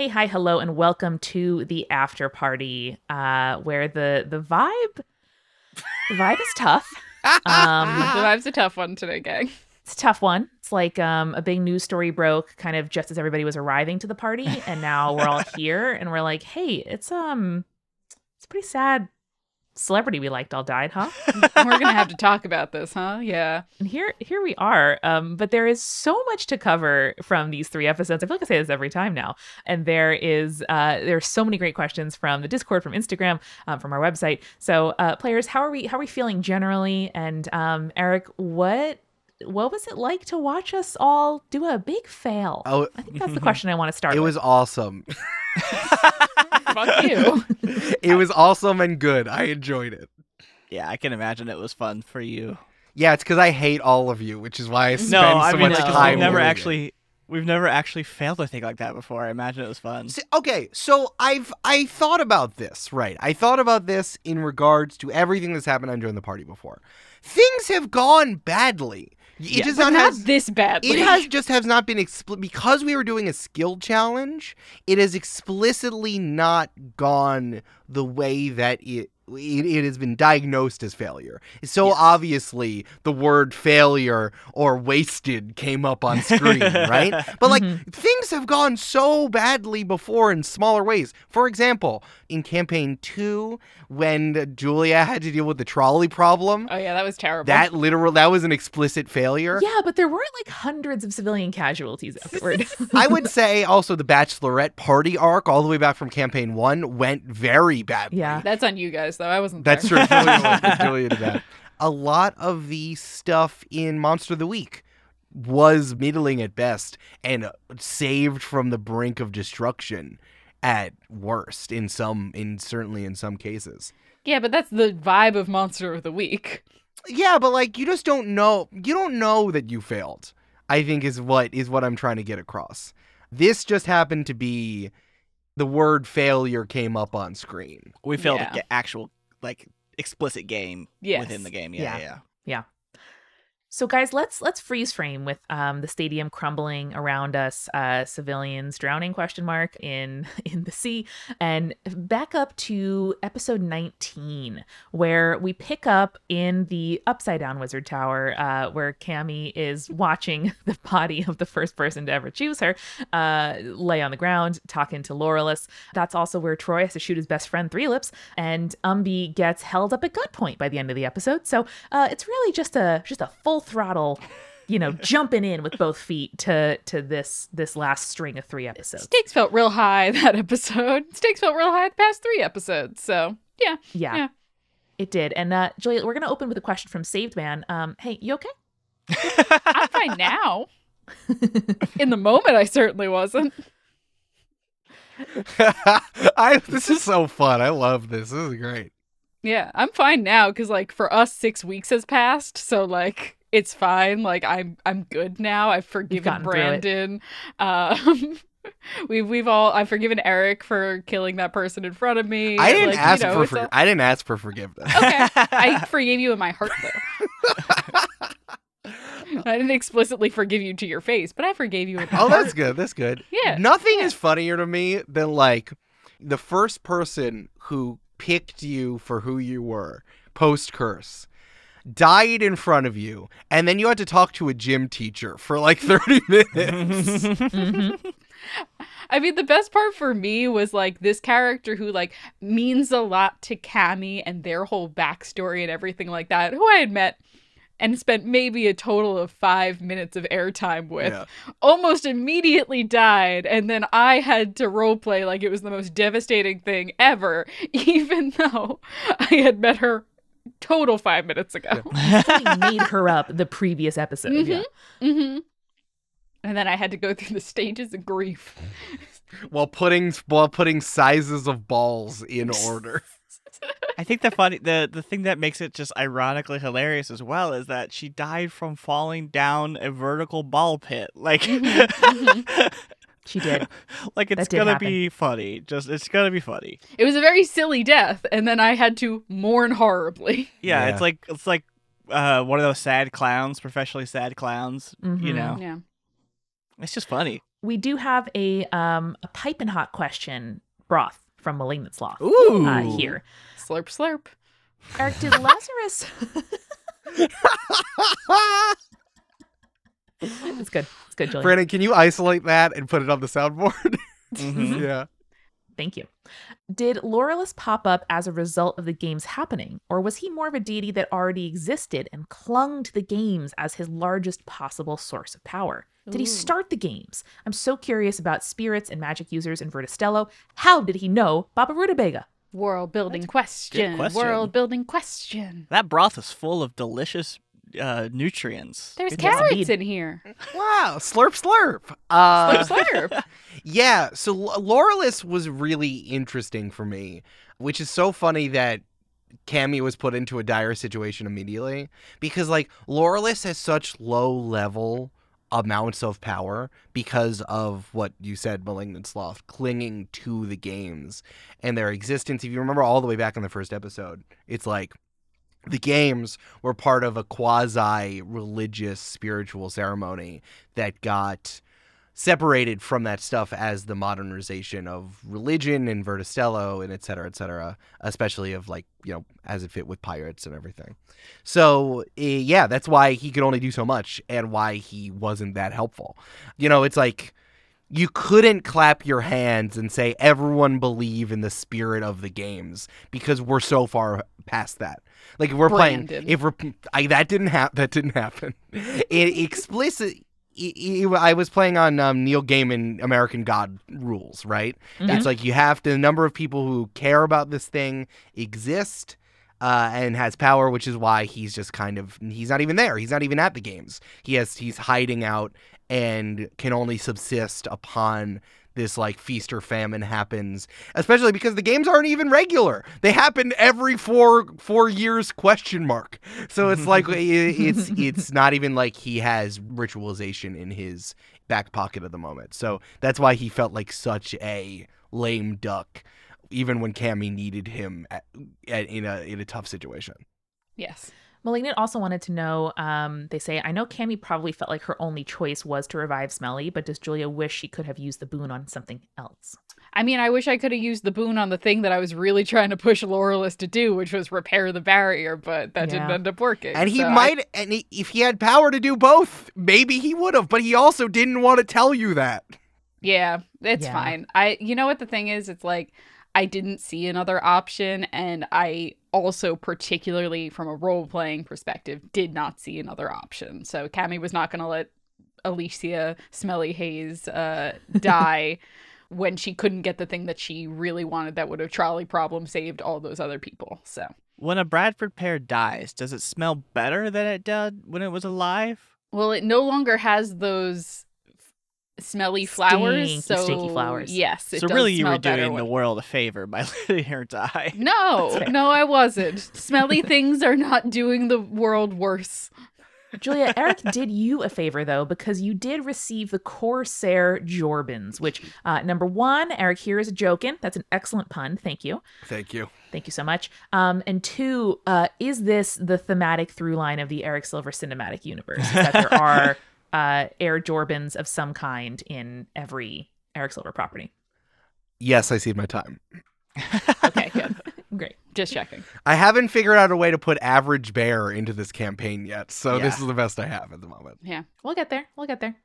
Hey, hi, hello, and welcome to the after party, uh, where the the vibe the vibe is tough. Um, the vibe's a tough one today, gang. it's a tough one. It's like um, a big news story broke kind of just as everybody was arriving to the party, and now we're all here, and we're like, hey, it's um, it's pretty sad celebrity we liked all died, huh? We're gonna have to talk about this, huh? Yeah. And here here we are. Um, but there is so much to cover from these three episodes. I feel like I say this every time now. And there is uh there are so many great questions from the Discord, from Instagram, um, from our website. So uh players, how are we how are we feeling generally? And um Eric, what what was it like to watch us all do a big fail? Oh, I think that's the question I want to start with. it with. was awesome. Fuck you. it was awesome and good. I enjoyed it. Yeah, I can imagine it was fun for you. Yeah, it's because I hate all of you, which is why I spend No, I so mean, much no. time. We've never doing it. actually we've never actually failed a thing like that before. I imagine it was fun. See, okay, so I've I thought about this, right? I thought about this in regards to everything that's happened on Join the Party before. Things have gone badly. It Yeah, just But not, not has, this badly. It has just has not been expli- because we were doing a skill challenge. It has explicitly not gone the way that it it, it has been diagnosed as failure. So Yes. obviously the word failure or wasted came up on screen, right? But like Mhm. things have gone so badly before in smaller ways. For example, in campaign 2 when Julia had to deal with the trolley problem, Oh yeah, that was terrible. that literal that was an explicit failure. yeah, but there weren't like hundreds of civilian casualties afterward. I would say also the Bachelorette party arc, all the way back from campaign one, went very badly. Yeah. That's on you guys though. I wasn't That's there. true. Julia, was- Julia did that. A lot of the stuff in Monster of the Week was middling at best and saved from the brink of destruction at worst in some in certainly in some cases. Yeah, but that's the vibe of Monster of the Week. Yeah, but like you just don't know you don't know that you failed. I think is what is what I'm trying to get across. This just happened to be the word failure came up on screen. We failed Yeah. a actual like explicit game Yes. within the game. Yeah, Yeah. yeah. So guys, let's let's freeze frame with um, the stadium crumbling around us, uh, civilians drowning question mark in in the sea, and back up to episode 19, where we pick up in the upside down wizard tower, uh, where Cammy is watching the body of the first person to ever choose her uh, lay on the ground, talking to Laurelus. That's also where Troy has to shoot his best friend Three Lips, and Umbi gets held up at gunpoint by the end of the episode. So uh, it's really just a just a full throttle, you know, jumping in with both feet to to this this last string of three episodes. Stakes felt real high that episode. Stakes felt real high the past three episodes. So yeah. Yeah, Yeah. it did. And uh, Julia, we're gonna open with a question from Saved Man. Um, hey, you okay? I'm fine now. In the moment I certainly wasn't. I this is so fun. I love this. This is great. Yeah, I'm fine now because like for us six weeks has passed, so like it's fine. Like I'm I'm good now. I've forgiven gotten through it. Brandon. Um we've we've all I've forgiven Eric for killing that person in front of me. I didn't Like, you ask know, for, it's for all- I didn't ask for forgiveness. Okay. I forgave you in my heart though. I didn't explicitly forgive you to your face, but I forgave you in my Oh, heart. that's good. That's good. Yeah. Nothing yeah. is funnier to me than like the first person who picked you for who you were post curse died in front of you and then you had to talk to a gym teacher for like 30 minutes. hmm I mean, the best part for me was like this character who like means a lot to Cammy and their whole backstory and everything like that, who I had met and spent maybe a total of five minutes of airtime with, Yeah. almost immediately died, and then I had to roleplay like it was the most devastating thing ever, even though I had met her total five minutes ago. Fully made her up the previous episode. Yeah. hmm And then I had to go through the stages of grief. while putting while putting sizes of balls in order. I think the funny the the thing that makes it just ironically hilarious as well is that she died from falling down a vertical ball pit. Like mhm. She did. like it's did gonna happen. be funny. Just it's gonna be funny. It was a very silly death, and then I had to mourn horribly. Yeah, Yeah. it's like it's like uh one of those sad clowns, professionally sad clowns. You Mhm. know, Yeah. it's just funny. we do have a um a piping hot question broth from Malignant Sloth Ooh. uh, here. Slurp, slurp. Eric, did Lazarus? it's good. It's good, Julian. Brandon, can you isolate that and put it on the soundboard? Mhm. yeah. Thank you. Did Laurelus pop up as a result of the games happening, or was he more of a deity that already existed and clung to the games as his largest possible source of power? Did he start the games? I'm so curious about spirits and magic users in Verda Stello. How did he know Baba Rutabaga? World building question. question. World building question. That broth is full of delicious uh, nutrients. There's Good carrots indeed. in here. Wow. Slurp, slurp. Uh, Slurp, slurp. Yeah, so L- Laurelus was really interesting for me, which is so funny that Cammy was put into a dire situation immediately because like Laurelus has such low level amounts of power because of what you said malignant sloth clinging to the games and their existence if you remember all the way back in the first episode it's like the games were part of a quasi religious spiritual ceremony that got separated from that stuff as the modernization of religion and Verda Stello and et cetera, et cetera, especially of like, you know, as it fit with pirates and everything. So, eh, yeah, that's why he could only do so much and why he wasn't that helpful. You know, it's like you couldn't clap your hands and say everyone believe in the spirit of the games because we're so far past that. Like if we're Brandon. playing, if we're I, that didn't happen. That didn't happen. It explicit. I- was playing on um, Neil Gaiman American God rules, right? Mhm. It's like you have to, the number of people who care about this thing exist uh, and has power, which is why he's just kind of he's not even there. He's not even at the games. He has he's hiding out and can only subsist upon this like feast or famine happens especially because the games aren't even regular. They happen every four four years question mark. So it's like it's it's not even like he has ritualization in his back pocket at the moment. So that's why he felt like such a lame duck even when Cammy needed him at, at, in a in a tough situation. Yes. Malignant also wanted to know. Um, they say, I know Cammy probably felt like her only choice was to revive Smelly, but does Julia wish she could have used the boon on something else? I mean, I wish I could have used the boon on the thing that I was really trying to push Laurelus to do, which was repair the barrier, but that didn't end up working. and he so I- might and he, if he had power to do both maybe he would have but he also didn't want to tell you that Yeah, it's Yeah. fine. I you know what the thing is, it's like I didn't see another option and I also particularly from a role playing perspective did not see another option. So Cammy was not going to let Alicia Smelly Hayes uh die when she couldn't get the thing that she really wanted that would have trolley problem saved all those other people. So When a Bradford pear dies, does it smell better than it did when it was alive? Well, it no longer has those smelly flowers. Stinky, So stinky flowers. Yes, it so does really, you smell were doing the world a favor by letting her die. No, no, I wasn't. Smelly things are not doing the world worse. Julia, Eric did you a favor though, because you did receive the Corsair Jorbins, which uh, number one, Eric here is joking. That's an excellent pun. Thank you. thank you Thank you so much. Um, and two, uh, is this the thematic through line of the Eric Silver cinematic universe? Is that there are uh, Air Jorbins of some kind in every Eric Silver property? yes i see my time Okay, good. Great. Just checking. I haven't figured out a way to put average bear into this campaign yet, so this is the best I have at the moment. Yeah. We'll get there. We'll get there.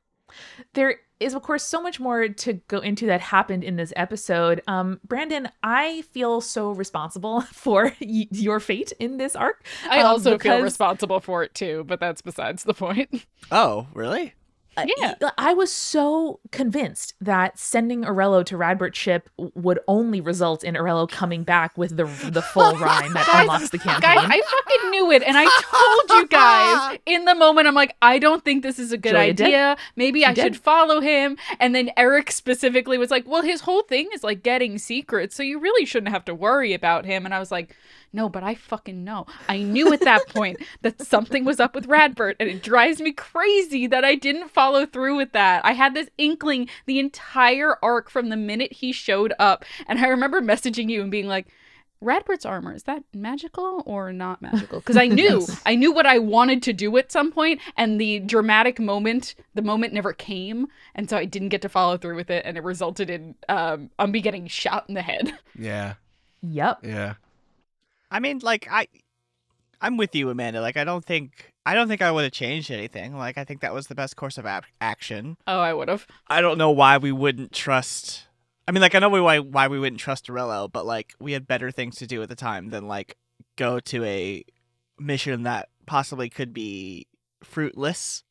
There is, of course, so much more to go into that happened in this episode. Um, Brandon, I feel so responsible for y- your fate in this arc. I Um, also feel responsible for it too, but that's besides the point. Oh, really? Uh, Yeah. y- I was so convinced that sending Arello to Radbert's ship would only result in Arello coming back with the the full rhyme that Guys- unlocks the campaign. Guys, I fucking knew it, and I told you guys in the moment. I'm like, I don't think this is a good Julia did. idea. Maybe I did. should follow him. And then Eric specifically was like, Well, his whole thing is like getting secrets, so you really shouldn't have to worry about him. And I was like, No, but I fucking know. I knew at that point that something was up with Radbert, and it drives me crazy that I didn't follow through with that. I had this inkling the entire arc from the minute he showed up, and I remember messaging you and being like. Radbert's armor is that magical or not magical? Because I knew Yes. I knew what I wanted to do at some point, and the dramatic moment, the moment never came, and so I didn't get to follow through with it, and it resulted in um Umbi getting shot in the head. Yeah, Yep. yeah. I mean, like I, I'm with you, Amanda. Like I don't think I don't think I would have changed anything. Like I think that was the best course of ap- action. Oh, I would have. I don't know why we wouldn't trust. I mean, like I know we, why why we wouldn't trust Dorello, but like we had better things to do at the time than like go to a mission that possibly could be fruitless.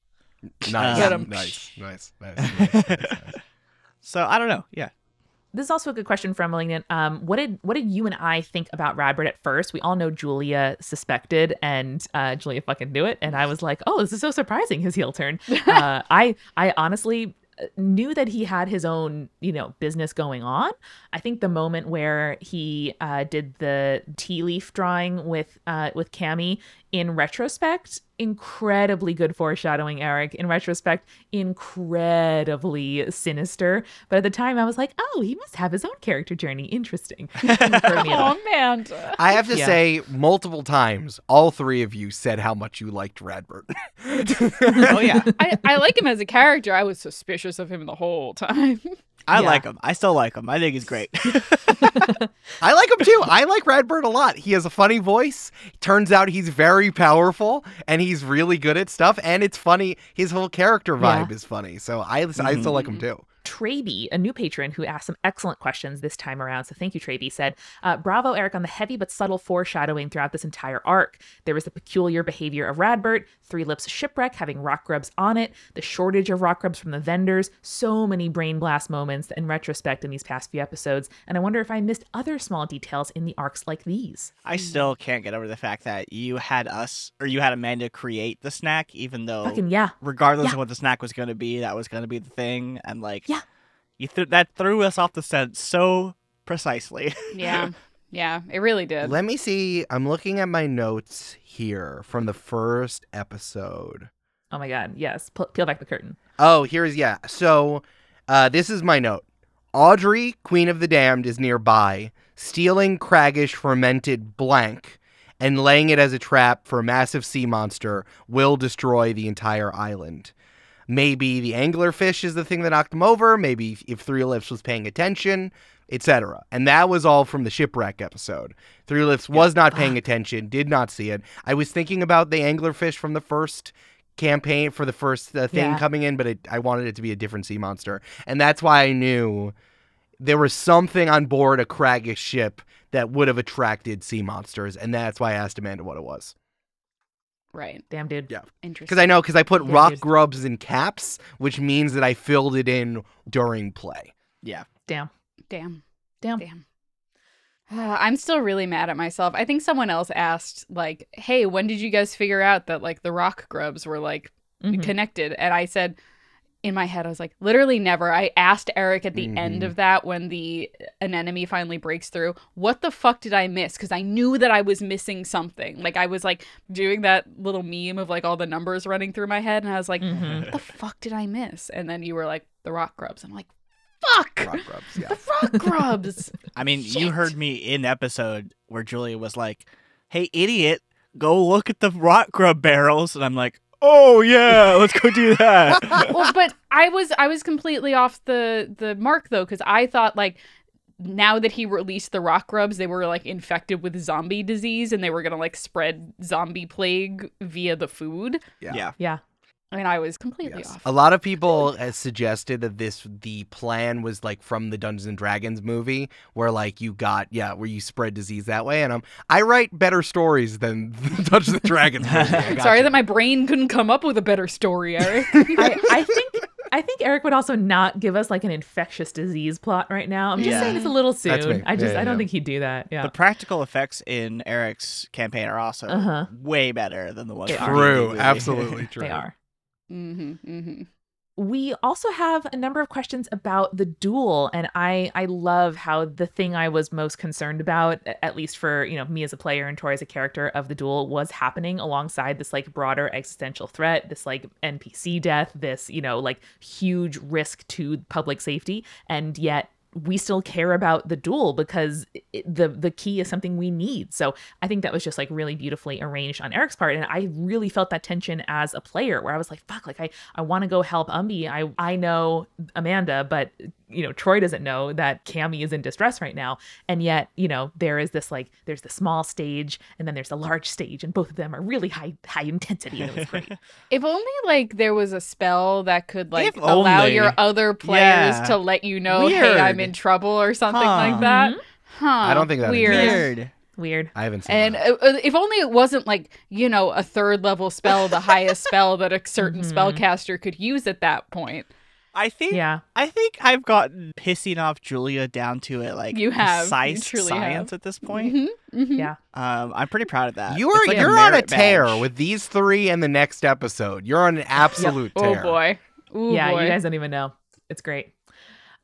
Nice, Get 'em. nice, nice, nice, nice, nice, nice. So I don't know. Yeah. This is also a good question from Malignant. Um, what did what did you and I think about Radbert at first? We all know Julia suspected, and uh, Julia fucking knew it. And I was like, "Oh, this is so surprising." His heel turn. uh, I I honestly uh, knew that he had his own you know business going on. I think the moment where he uh, did the tea leaf drawing with uh, with Cammy in retrospect, incredibly good foreshadowing. Eric, in retrospect, incredibly sinister. But at the time, I was like, oh, he must have his own character journey. Interesting. Didn't occur to me at all. Oh man. I have to Yeah. say, multiple times, all three of you said how much you liked Radbert. Oh yeah. I, I like him as a character. I was suspicious of him the whole time. I Yeah. like him. I still like him. I think he's great. I like him too. I like Radbert a lot. He has a funny voice. Turns out he's very powerful and he's really good at stuff. And it's funny. His whole character Yeah. vibe is funny. So I, I still like him mm-hmm. too. Traby, a new patron who asked some excellent questions this time around. So thank you, Traby, said, uh, Bravo, Eric, on the heavy but subtle foreshadowing throughout this entire arc. There was the peculiar behavior of Radbert, Three Lips shipwreck having rock grubs on it, the shortage of rock grubs from the vendors, so many brain blast moments in retrospect in these past few episodes. And I wonder if I missed other small details in the arcs like these. I still can't get over the fact that you had us or you had Amanda create the snack, even though Fucking yeah. regardless Yeah. of what the snack was going to be, that was going to be the thing, and like Yeah. You th- that threw us off the scent so precisely. yeah. Yeah, it really did. Let me see. I'm looking at my notes here from the first episode. Oh my God. Yes. P- peel back the curtain. Oh, here's yeah. So, uh, this is my note. Audrey, Queen of the Damned, is nearby, stealing craggish fermented blank and laying it as a trap for a massive sea monster will destroy the entire island. Maybe the anglerfish is the thing that knocked him over. Maybe if Three Lips was paying attention, etc. And that was all from the shipwreck episode. Three Lips was not paying attention, did not see it. I was thinking about the anglerfish from the first campaign for the first uh, thing Yeah. coming in, but it, I wanted it to be a different sea monster, and that's why I knew there was something on board a craggish ship that would have attracted sea monsters, and that's why I asked Amanda what it was. Right. Damn, dude. Yeah. Interesting. Because I know, because I put Yeah, rock here's- grubs in caps, which means that I filled it in during play. yeah. Damn. Damn. Damn. Damn. Uh, I'm still really mad at myself. I think someone else asked, like, hey, when did you guys figure out that, like, the rock grubs were, like, Mhm. connected? And I said, in my head, I was like, literally never. I asked Eric at the end Mhm. of that when the an enemy finally breaks through, what the fuck did I miss? Because I knew that I was missing something. Like, I was, like, doing that little meme of, like, all the numbers running through my head. And I was like, Mhm. what the fuck did I miss? And then you were like, the rock grubs. I'm like, fuck! Rock grubs, yeah. The rock grubs. I mean, you heard me in episode where Julia was like, "Hey, idiot, go look at the rock grub barrels," and I'm like, "Oh yeah, let's go do that." well, but I was I was completely off the the mark though because I thought like now that he released the rock grubs, they were like infected with zombie disease and they were gonna like spread zombie plague via the food. Yeah. yeah. Yeah. I mean, I was completely Yes. off. A lot of people has suggested that this the plan was like from the Dungeons and Dragons movie, where like you got yeah, where you spread disease that way. And um, I write better stories than the Dungeons and Dragons movie. Sorry you. that my brain couldn't come up with a better story, Eric. I, I think I think Eric would also not give us like an infectious disease plot right now. I'm just Yeah. saying it's a little soon. I just Yeah, I don't yeah. think he'd do that. Yeah. The practical effects in Eric's campaign are also Uh-huh. way better than the ones. They from are. the D&D true, absolutely true. they are. Mm-hmm, mm-hmm. We also have a number of questions about the duel, and I I love how the thing I was most concerned about, at least for you know me as a player and Troy as a character of the duel, was happening alongside this like broader existential threat, this like NPC death, this you know like huge risk to public safety, and yet we still care about the duel because it, the the key is something we need. So I think that was just like really beautifully arranged on Eric's part, and I really felt that tension as a player, where I was like, "Fuck!" Like I I want to go help Umbi. I I know Amanda, but you know Troy doesn't know that Cammy is in distress right now, and yet you know there is this like there's the small stage and then there's the large stage, and both of them are really high high intensity, and it was great. If only like there was a spell that could like If allow only. your other players Yeah. to let you know, hey, I'm in trouble or something Huh. like that. Mhm. Huh. I don't think that weird. exists. Weird. Weird. I haven't seen And that. uh, uh, if only it wasn't like, you know, a third level spell, the highest spell that a certain Mhm. spellcaster could use at that point. I think Yeah. I think I've gotten pissing off Julia down to it like You have. Precise truly science have. at this point. Mhm, mhm. Yeah. Um, I'm pretty proud of that. You're like you're on a tear badge. with these three and the next episode. You're on an absolute Oh tear. Oh boy. Ooh, yeah, boy. you guys don't even know. It's great.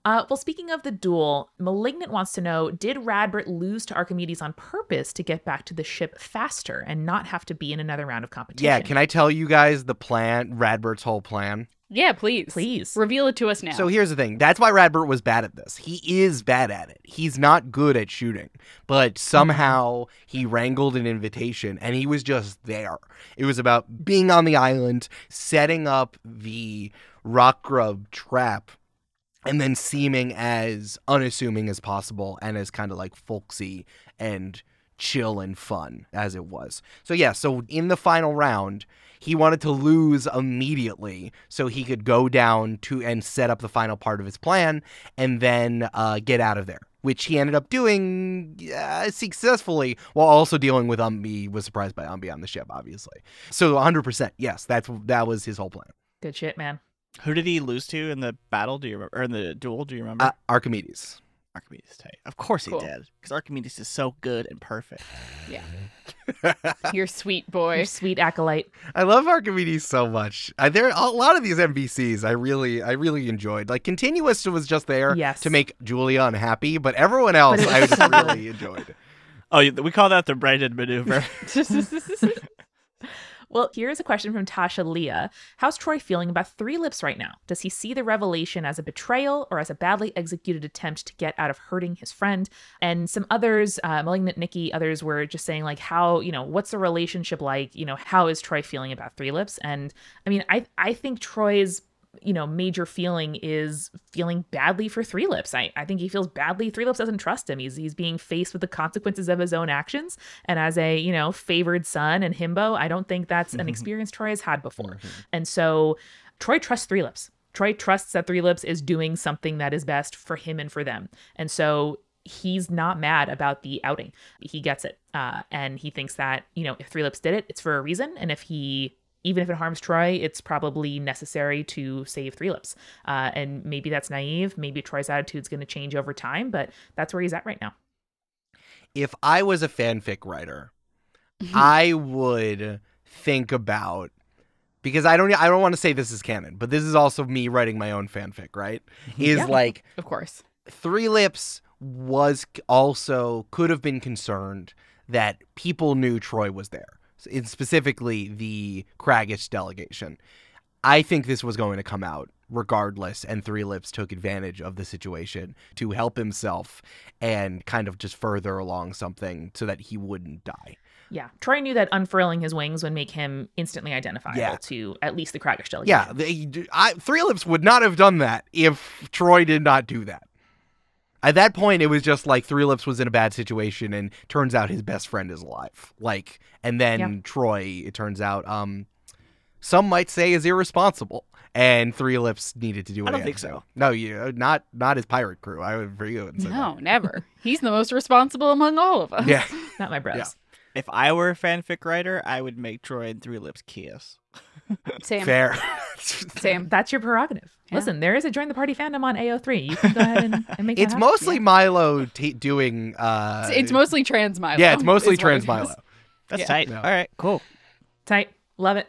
Uh, well, speaking of the duel, Malignant wants to know Did Radbert lose to Archimedes on purpose to get back to the ship faster and not have to be in another round of competition? Yeah, can I tell you guys the plan, Radbert's whole plan? Yeah, please. Please. Reveal it to us now. So here's the thing. That's why Radbert was bad at this. He is bad at it. He's not good at shooting, but hmm. somehow he wrangled an invitation and he was just there. It was about being on the island, setting up the rock grub trap, and then seeming as unassuming as possible and as kind of like folksy and chill and fun as it was. So yeah, so in the final round, he wanted to lose immediately so he could go down to and set up the final part of his plan and then uh, get out of there which he ended up doing uh, successfully while also dealing with umbi was surprised by umbi on the ship obviously so 100% yes that's that was his whole plan Good shit, man. Who did he lose to in the battle? Do you remember? Or in the duel? Do you remember? uh, archimedes Archimedes tight. Of course Cool. he did, because Archimedes is so good and perfect. Yeah, you're sweet Your boy. sweet acolyte. I love Archimedes so much. Uh, there a lot of these NPCs I really I really enjoyed. Like Continuous was just there Yes. to make Julia unhappy, but everyone else But I just really enjoyed. Oh, we call that the Brandon maneuver. Well, here's a question from Tasha Leah. How's Troy feeling about Three Lips right now? Does he see the revelation as a betrayal or as a badly executed attempt to get out of hurting his friend? And some others, uh, Malignant Nikki, others were just saying, like, how, you know, what's the relationship like? You know, how is Troy feeling about Three Lips? And I mean, I, I think Troy's you know major feeling is feeling badly for three lips. I, I think he feels badly. Three lips doesn't trust him. He's he's being faced with the consequences of his own actions. And as a you know favored son and himbo i don't think that's an experience troy has had before. And so troy trusts three lips. Troy trusts that three lips is doing something that is best for him and for them. And so he's not mad about the outing. He gets it. Uh, and he thinks that you know if three lips did it it's for a reason. And if he even if it harms Troy, it's probably necessary to save Three Lips. Uh, and maybe that's naive. Maybe Troy's attitude's going to change over time, but that's where he's at right now. If I was a fanfic writer, I would think about because I don't I don't want to say this is canon, but this is also me writing my own fanfic, right? Is Yeah. like of course. Three Lips was also could have been concerned that people knew Troy was there. In specifically the Craggish delegation. I think this was going to come out regardless, and Three Lips took advantage of the situation to help himself and kind of just further along something so that he wouldn't die. Yeah. Troy knew that unfurling his wings would make him instantly identifiable Yeah. to at least the Craggish delegation. Yeah, they, I, Three Lips would not have done that if Troy did not do that. At that point, it was just like Three Lips was in a bad situation, and turns out his best friend is alive. Like, and then Yeah. Troy, it turns out, um, some might say is irresponsible, and Three Lips needed to do. What I don't think to so. No, you not not his pirate crew. I would for you. wouldn't say No, that. never. He's the most responsible among all of us. Yeah, Not my bros. Yeah. if I were a fanfic writer, I would make Troy and Three Lips kiss. Same. fair. Same. That's your prerogative. Yeah. Listen, there is a join the party fandom on AO3. You can go ahead and, and make that it's happen. mostly Milo t- doing. Uh, It's, it's mostly trans Milo. yeah, it's mostly is trans it Milo. That's Yeah. tight. No. All right, cool. Tight. Love it.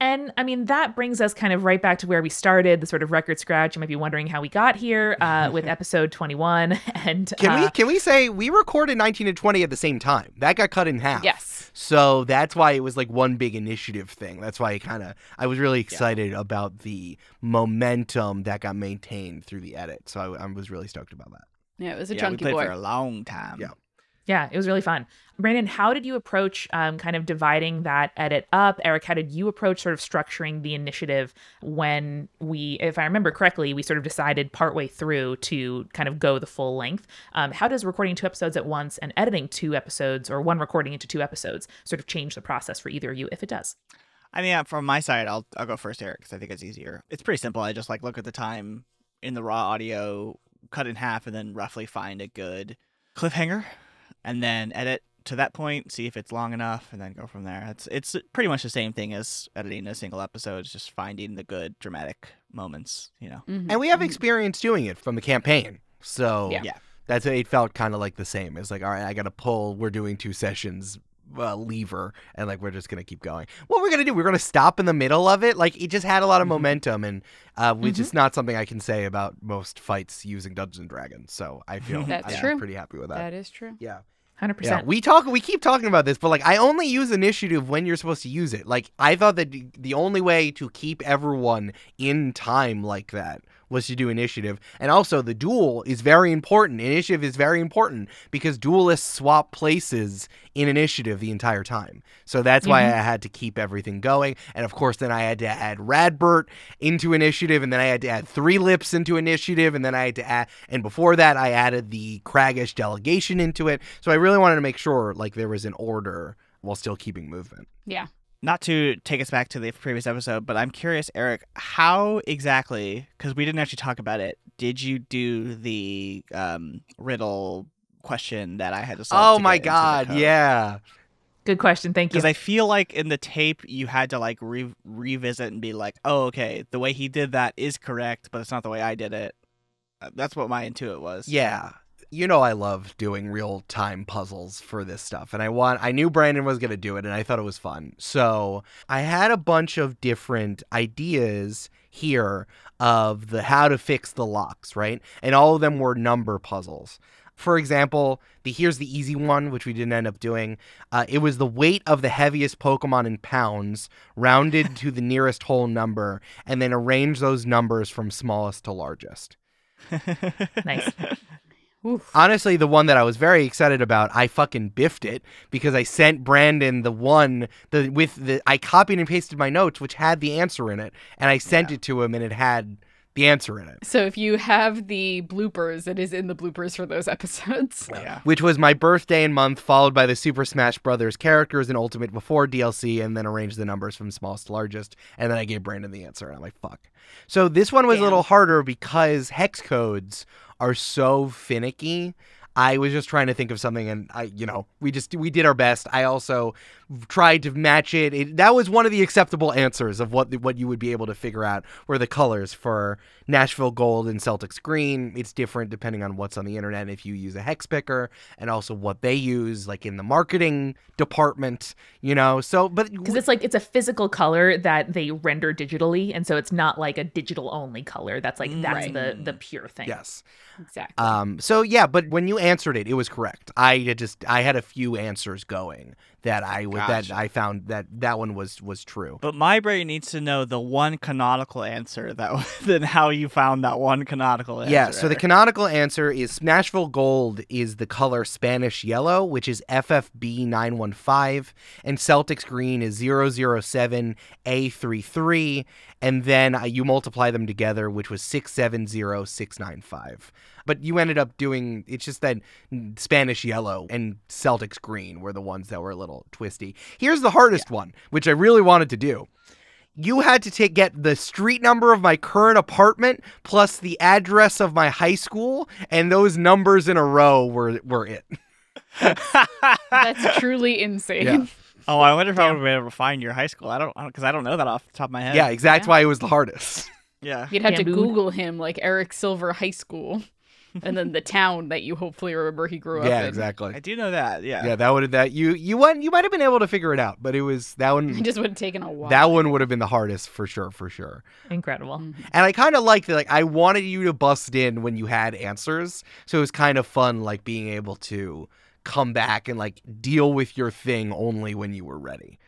And I mean, that brings us kind of right back to where we started, the sort of record scratch. You might be wondering how we got here uh, with episode 21. And Can uh, we can we say we recorded 19 and 20 at the same time? That got cut in half. Yes. So that's why it was like one big initiative thing. That's why I kind of I was really excited about the momentum that got maintained through the edit. So I, I was really stoked about that. Yeah, it was a yeah, we chunky played boy. for a long time. Yeah. Yeah, it was really fun. Brandon, how did you approach um, kind of dividing that edit up? Eric, how did you approach sort of structuring the initiative when we, if I remember correctly, we sort of decided partway through to kind of go the full length? Um, how does recording two episodes at once and editing two episodes or one recording into two episodes sort of change the process for either of you, if it does? I mean, from my side, I'll I'll go first, Eric, because I think it's easier. It's pretty simple. I just like look at the time in the raw audio, cut in half, and then roughly find a good cliffhanger, and then edit to that point, see if it's long enough, and then go from there. It's it's pretty much the same thing as editing a single episode. It's just finding the good dramatic moments. You know. Mhm. And we have Mhm. experience doing it from the campaign. So Yeah. Yeah. that's it felt kind of like the same. It's like, all right, I got to pull. We're doing two sessions. Uh, lever and like we're just gonna keep going. What we're gonna do? We're gonna stop in the middle of it. Like it just had a lot of Mhm. momentum, and uh, which Mhm. is not something I can say about most fights using Dungeons and Dragons. So I feel That's I'm pretty happy with that. That is true. yeah. 100%. We talk. We keep talking about this, but like, I only use initiative when you're supposed to use it. Like, I thought that the- the only way to keep everyone in time like that was to do initiative, and also the duel is very important. Initiative is very important because duelists swap places in initiative the entire time. So that's why Mhm. I had to keep everything going, and of course, then I had to add Radbert into initiative, and then I had to add Three Lips into initiative, and then I had to add, and before that, I added the Craggish delegation into it. So I really wanted to make sure like there was an order while still keeping movement. Yeah. Not to take us back to the previous episode, but I'm curious, Eric, how exactly? Because we didn't actually talk about it. Did you do the um, riddle question that I had to solve? Oh to my get into the god, yeah. Good question. Thank you. Because I feel like in the tape you had to like re- revisit and be like, "Oh, okay, the way he did that is correct, but it's not the way I did it." Uh, That's what my intuit was. Yeah. You know I love doing real time puzzles for this stuff and I want I knew Brandon was going to do it and I thought it was fun. So, I had a bunch of different ideas here of the how to fix the locks, right? And all of them were number puzzles. For example, the here's the easy one, which we didn't end up doing. Uh, it was the weight of the heaviest Pokemon in pounds, rounded to the nearest whole number, and then arrange those numbers from smallest to largest. Nice. Oof. Honestly, the one that I was very excited about, I fucking biffed it because I sent Brandon the one the with the I copied and pasted my notes, which had the answer in it, and I sent Yeah. it to him, and it had the answer in it. So if you have the bloopers, it is in the bloopers for those episodes. yeah. Which was my birthday and month, followed by the Super Smash Brothers characters and Ultimate Before DLC, and then arranged the numbers from smallest to largest. And then I gave Brandon the answer, and I'm like, fuck. So this one was a little harder because hex codes are so finicky. I was just trying to think of something, and I, you know, we just we did our best. I also tried to match it. it that was one of the acceptable answers of what what you would be able to figure out were the colors for Nashville Gold and Celtics Green. It's different depending on what's on the internet if you use a hex picker, and also what they use, like in the marketing department. You know, so but because it's like it's a physical color that they render digitally and so it's not like a digital only color that's like that's Right. the the pure thing yes. Exactly. Um, so yeah, but when you answered it, it was correct. I just I had a few answers going that I would that I found that that one was was true. But my brain needs to know the one canonical answer that then how you found that one canonical answer. Yeah, so the canonical answer is Nashville Gold is the color Spanish yellow, which is FFB915, and Celtics Green is 007A33, and then uh, you multiply them together, which was 670695. But you ended up doing, it's just that Spanish yellow and Celtics Green were the ones that were a little twisty. Here's the hardest one, which I really wanted to do you had to take get the street number of my current apartment plus the address of my high school and those numbers in a row were were it That's truly insane. Yeah. oh, I wonder if I would be able to find your high school. I don't because I don't know that off the top of my head. yeah exactly Yeah. why it was the hardest yeah. You'd have to Bamboo. Google him like Eric Silver High School, and then the town that you hopefully remember he grew up yeah in. exactly I do know that. Yeah. yeah that would have that you you went you might have been able to figure it out but it was that one It just would have taken a while. that one would have been the hardest for sure for sure incredible Mhm. and i kind of liked that like i wanted you to bust in when you had answers so it was kind of fun like being able to come back and like deal with your thing only when you were ready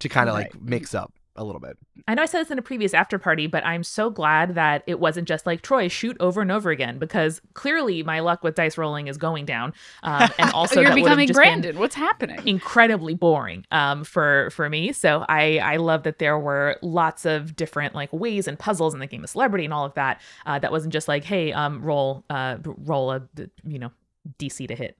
to kind of Right. like mix up a little bit. I know I said this in a previous after party, but I'm so glad that it wasn't just like Troy shoot over and over again because clearly my luck with dice rolling is going down, um, and also you're becoming Brandon. What's happening? incredibly boring um, for for me. So I I love that there were lots of different like ways and puzzles in the game of celebrity and all of that. Uh, that wasn't just like hey um roll uh roll a you know DC to hit.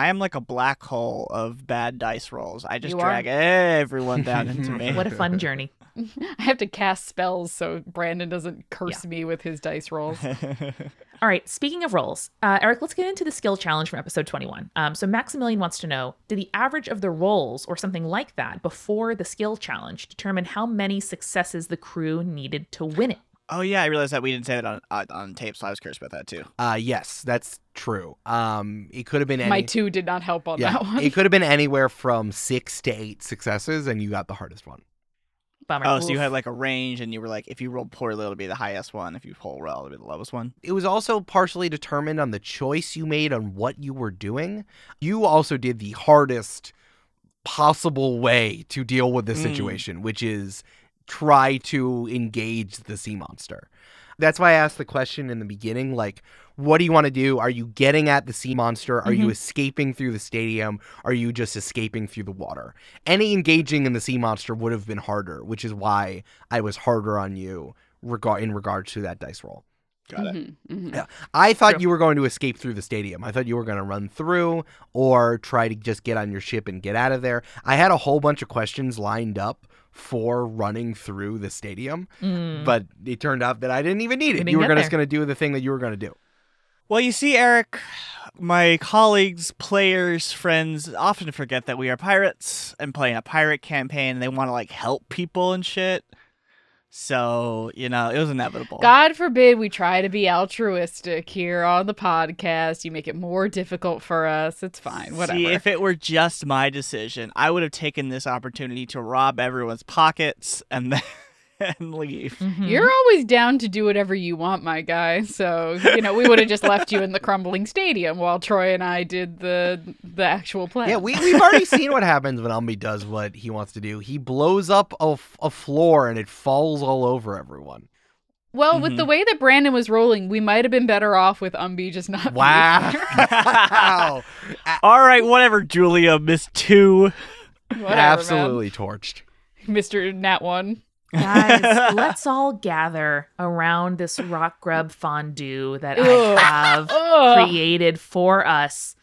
I am like a black hole of bad dice rolls. I just You are? drag everyone down into me. What a fun journey. I have to cast spells so Brandon doesn't curse me with his dice rolls. All right. Speaking of rolls, uh, Eric, let's get into the skill challenge from episode 21. Um, so Maximilian wants to know: Did the average of the rolls or something like that before the skill challenge determine how many successes the crew needed to win it? Oh yeah, I realized that we didn't say that on on, on tape, so I was curious about that too. Uh yes, that's true. Um it could have been any My two did not help on yeah, that one. it could have been anywhere from 6 to 8 successes and you got the hardest one. Bummer. Oh, so you had like a range, and you were like, if you rolled poorly, it'll be the highest one. If you roll well, it'll be the lowest one. It was also partially determined on the choice you made on what you were doing. You also did the hardest possible way to deal with the Mm. situation, which is try to engage the sea monster. That's why I asked the question in the beginning like, what do you want to do? Are you getting at the sea monster? Are you escaping through the stadium? Are you just escaping through the water? Any engaging in the sea monster would have been harder, which is why I was harder on you regard in regards to that dice roll. Got it. Mhm, mhm. Yeah. I thought True. you were going to escape through the stadium. I thought you were going to run through or try to just get on your ship and get out of there. I had a whole bunch of questions lined up for running through the stadium, Mm. but it turned out that I didn't even need it. didn't You were gonna- just going to do the thing that you were going to do. Well, you see, Eric, my colleagues, players, friends often forget that we are pirates and playing a pirate campaign, and they want to like help people and shit. So you know, it was inevitable. God forbid we try to be altruistic here on the podcast. You make it more difficult for us. It's fine. Whatever. See, if it were just my decision, I would have taken this opportunity to rob everyone's pockets and then and leave. Mhm. You're always down to do whatever you want, my guy. So, you know, we would have just left you in the crumbling stadium while Troy and I did the the actual play. Yeah, we, we've already seen what happens when Umbi does what he wants to do. He blows up a, a floor and it falls all over everyone. Well, with Mhm. the way that Brandon was rolling, we might have been better off with Umbi just not being Wow. All right, whatever, Julia, Miss Two. Whatever, Absolutely torched. Mr. Nat 1. Guys, let's all gather around this rock grub fondue that Ugh. I have created for us.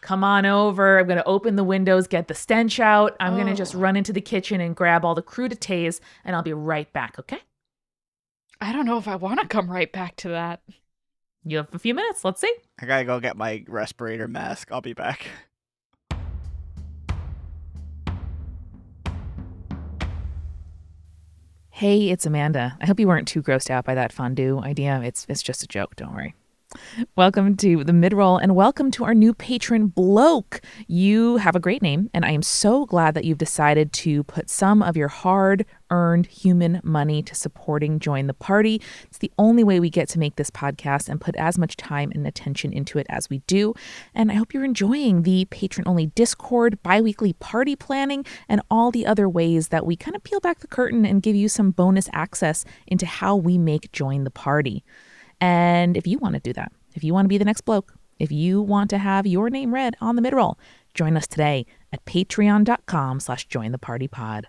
Come on over. I'm going to open the windows, get the stench out. I'm going to just run into the kitchen and grab all the crudités, and I'll be right back, okay? I don't know if I want to come right back to that. You have a few minutes. Let's see. I gotta go get my respirator mask. I'll be back. Hey, it's Amanda. I hope you weren't too grossed out by that fondue idea. It's it's just a joke, don't worry. Welcome to the midroll and welcome to our new patron Bloke. You have a great name and I am so glad that you've decided to put some of your hard-earned human money to supporting Join the Party. It's the only way we get to make this podcast and put as much time and attention into it as we do. And I hope you're enjoying the patron-only Discord, bi-weekly party planning, and all the other ways that we kind of peel back the curtain and give you some bonus access into how we make Join the Party. And if you want to do that, if you want to be the next bloke, if you want to have your name read on the midroll, join us today at patreon.com slash join the party pod.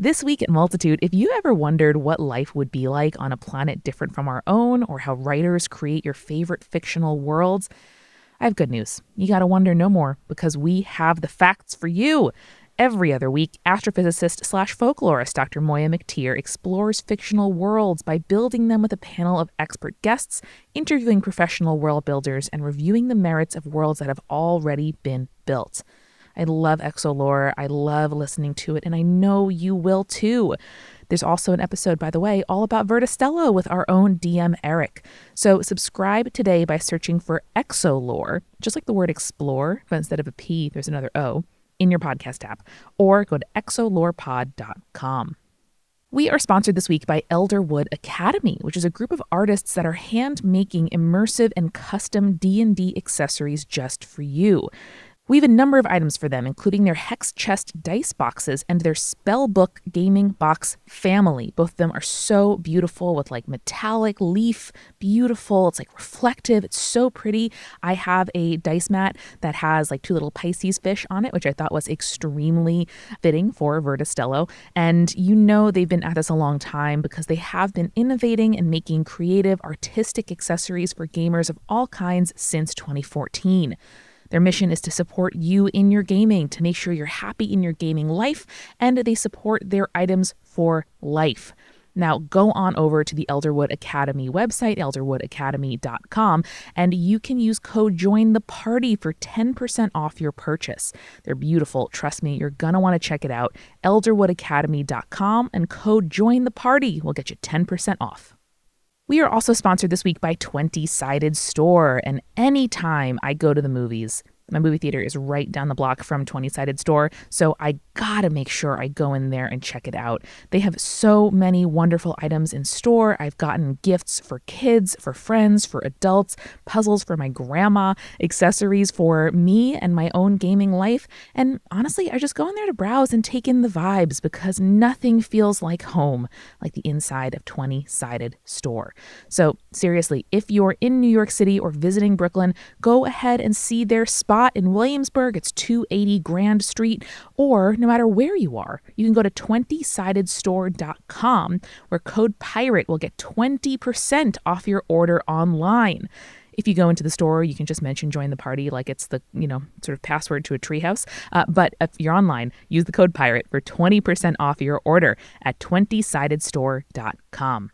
This week at Multitude, if you ever wondered what life would be like on a planet different from our own or how writers create your favorite fictional worlds, I have good news. You got to wonder no more because we have the facts for you. Every other week, astrophysicist slash folklorist Dr. Moya McTeer explores fictional worlds by building them with a panel of expert guests, interviewing professional world builders, and reviewing the merits of worlds that have already been built. I love Exolore. I love listening to it, and I know you will too. There's also an episode, by the way, all about Verda Stello with our own DM Eric. So subscribe today by searching for Exolore, just like the word explore, but instead of a P, there's another O, in your podcast app, or go to exolorepod.com. We are sponsored this week by Elderwood Academy, which is a group of artists that are hand making immersive and custom D&D accessories just for you. We have a number of items for them, including their Hex Chest dice boxes and their Spellbook gaming box family. Both of them are so beautiful with like metallic leaf, beautiful. It's like reflective. It's so pretty. I have a dice mat that has like two little Pisces fish on it, which I thought was extremely fitting for Verda Stello. And you know they've been at this a long time because they have been innovating and making creative, artistic accessories for gamers of all kinds since 2014. Their mission is to support you in your gaming, to make sure you're happy in your gaming life, and they support their items for life. Now, go on over to the Elderwood Academy website, elderwoodacademy.com, and you can use code JOIN the party for 10% off your purchase. They're beautiful. Trust me, you're going to want to check it out. elderwoodacademy.com and code JOIN the party will get you 10% off. We are also sponsored this week by 20 Sided Store, and anytime I go to the movies, my movie theater is right down the block from 20 Sided Store, so I gotta make sure I go in there and check it out. They have so many wonderful items in store. I've gotten gifts for kids, for friends, for adults, puzzles for my grandma, accessories for me and my own gaming life, and honestly, I just go in there to browse and take in the vibes because nothing feels like home like the inside of 20 Sided Store. So, seriously, if you're in New York City or visiting Brooklyn, go ahead and see their spot in Williamsburg. It's 280 Grand Street. Or no matter where you are, you can go to 20sidedstore.com where code PIRATE will get 20% off your order online. If you go into the store, you can just mention join the party like it's the, you know, sort of password to a treehouse. Uh, but if you're online, use the code PIRATE for 20% off your order at 20sidedstore.com.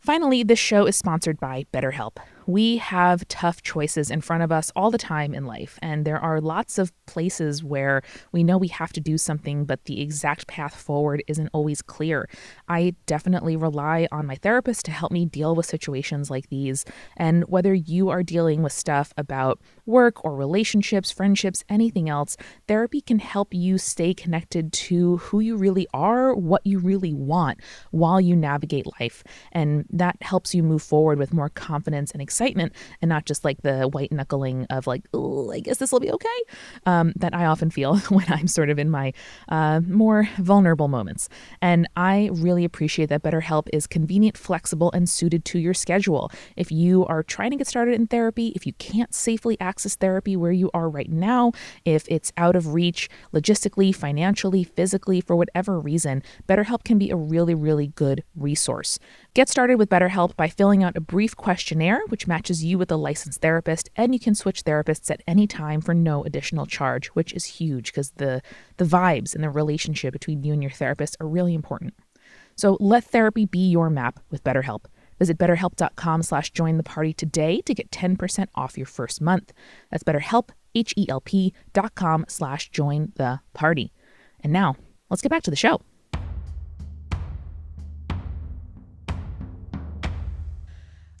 Finally, this show is sponsored by BetterHelp. We have tough choices in front of us all the time in life, and there are lots of places where we know we have to do something, but the exact path forward isn't always clear. I definitely rely on my therapist to help me deal with situations like these. And whether you are dealing with stuff about work or relationships, friendships, anything else, therapy can help you stay connected to who you really are, what you really want while you navigate life. And that helps you move forward with more confidence and excitement and not just like the white knuckling of like, oh, I guess this will be okay, um, that I often feel when I'm sort of in my uh, more vulnerable moments. And I really appreciate that BetterHelp is convenient, flexible, and suited to your schedule. If you are trying to get started in therapy, if you can't safely access therapy where you are right now, if it's out of reach logistically, financially, physically, for whatever reason, BetterHelp can be a really, really good resource. Get started with BetterHelp by filling out a brief questionnaire, which matches you with a licensed therapist, and you can switch therapists at any time for no additional charge, which is huge because the the vibes and the relationship between you and your therapist are really important. So let therapy be your map with BetterHelp. Visit betterhelp.com slash join the party today to get 10% off your first month. That's betterhelp, H-E-L-P dot com slash join the party. And now, let's get back to the show.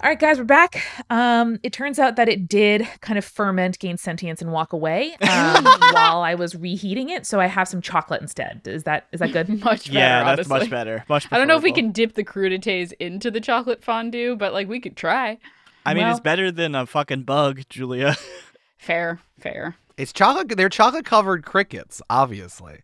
All right, guys, we're back. Um, it turns out that it did kind of ferment, gain sentience, and walk away um, while I was reheating it. So I have some chocolate instead. Is that is that good? much better. yeah, that's honestly. much better. Much. Better. I don't know if we can dip the crudités into the chocolate fondue, but like we could try. I mean, Well- it's better than a fucking bug, Julia. Fair, fair. It's chocolate. They're chocolate covered crickets, obviously.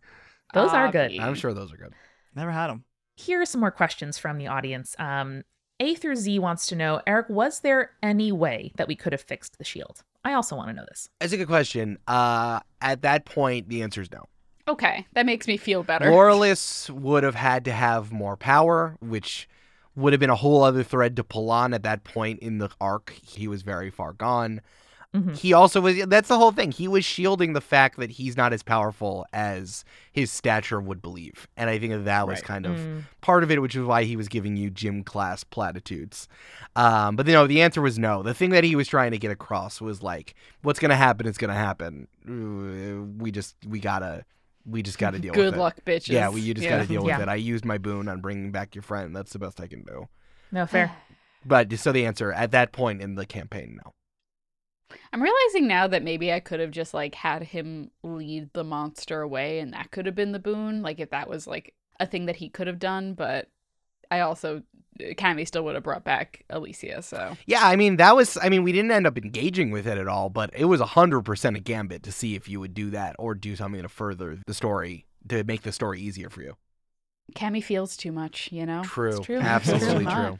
Those are good. I'm sure those are good. Never had them. Here are some more questions from the audience. Um, A through Z wants to know, Eric, was there any way that we could have fixed the shield? I also want to know this. That's a good question. Uh, at that point, the answer is no. Okay, that makes me feel better. Laurelus would have had to have more power, which would have been a whole other thread to pull on at that point in the arc. He was very far gone. Mhm. He also was that's the whole thing. He was shielding the fact that he's not as powerful as his stature would believe. And I think that, that was Right. kind of Mm. part of it, which is why he was giving you gym class platitudes. Um, but you know, the answer was no. The thing that he was trying to get across was like, what's gonna happen is gonna happen. Uh, We just we gotta we just gotta deal with Good it. Good luck, bitches. Yeah, well, you just Yeah. got to deal with it. I used my boon on bringing back your friend. That's the best I can do. No, fair. But so the answer at that point in the campaign, no. I'm realizing now that maybe I could have just like had him lead the monster away and that could have been the boon, like if that was like a thing that he could have done, but I also uh, Cammy still would have brought back Alicia. So Yeah, I mean that was. I mean, we didn't end up engaging with it at all, but it was hundred percent a gambit to see if you would do that or do something to further the story to make the story easier for you. Cammy feels too much, you know. True, It's true. absolutely true.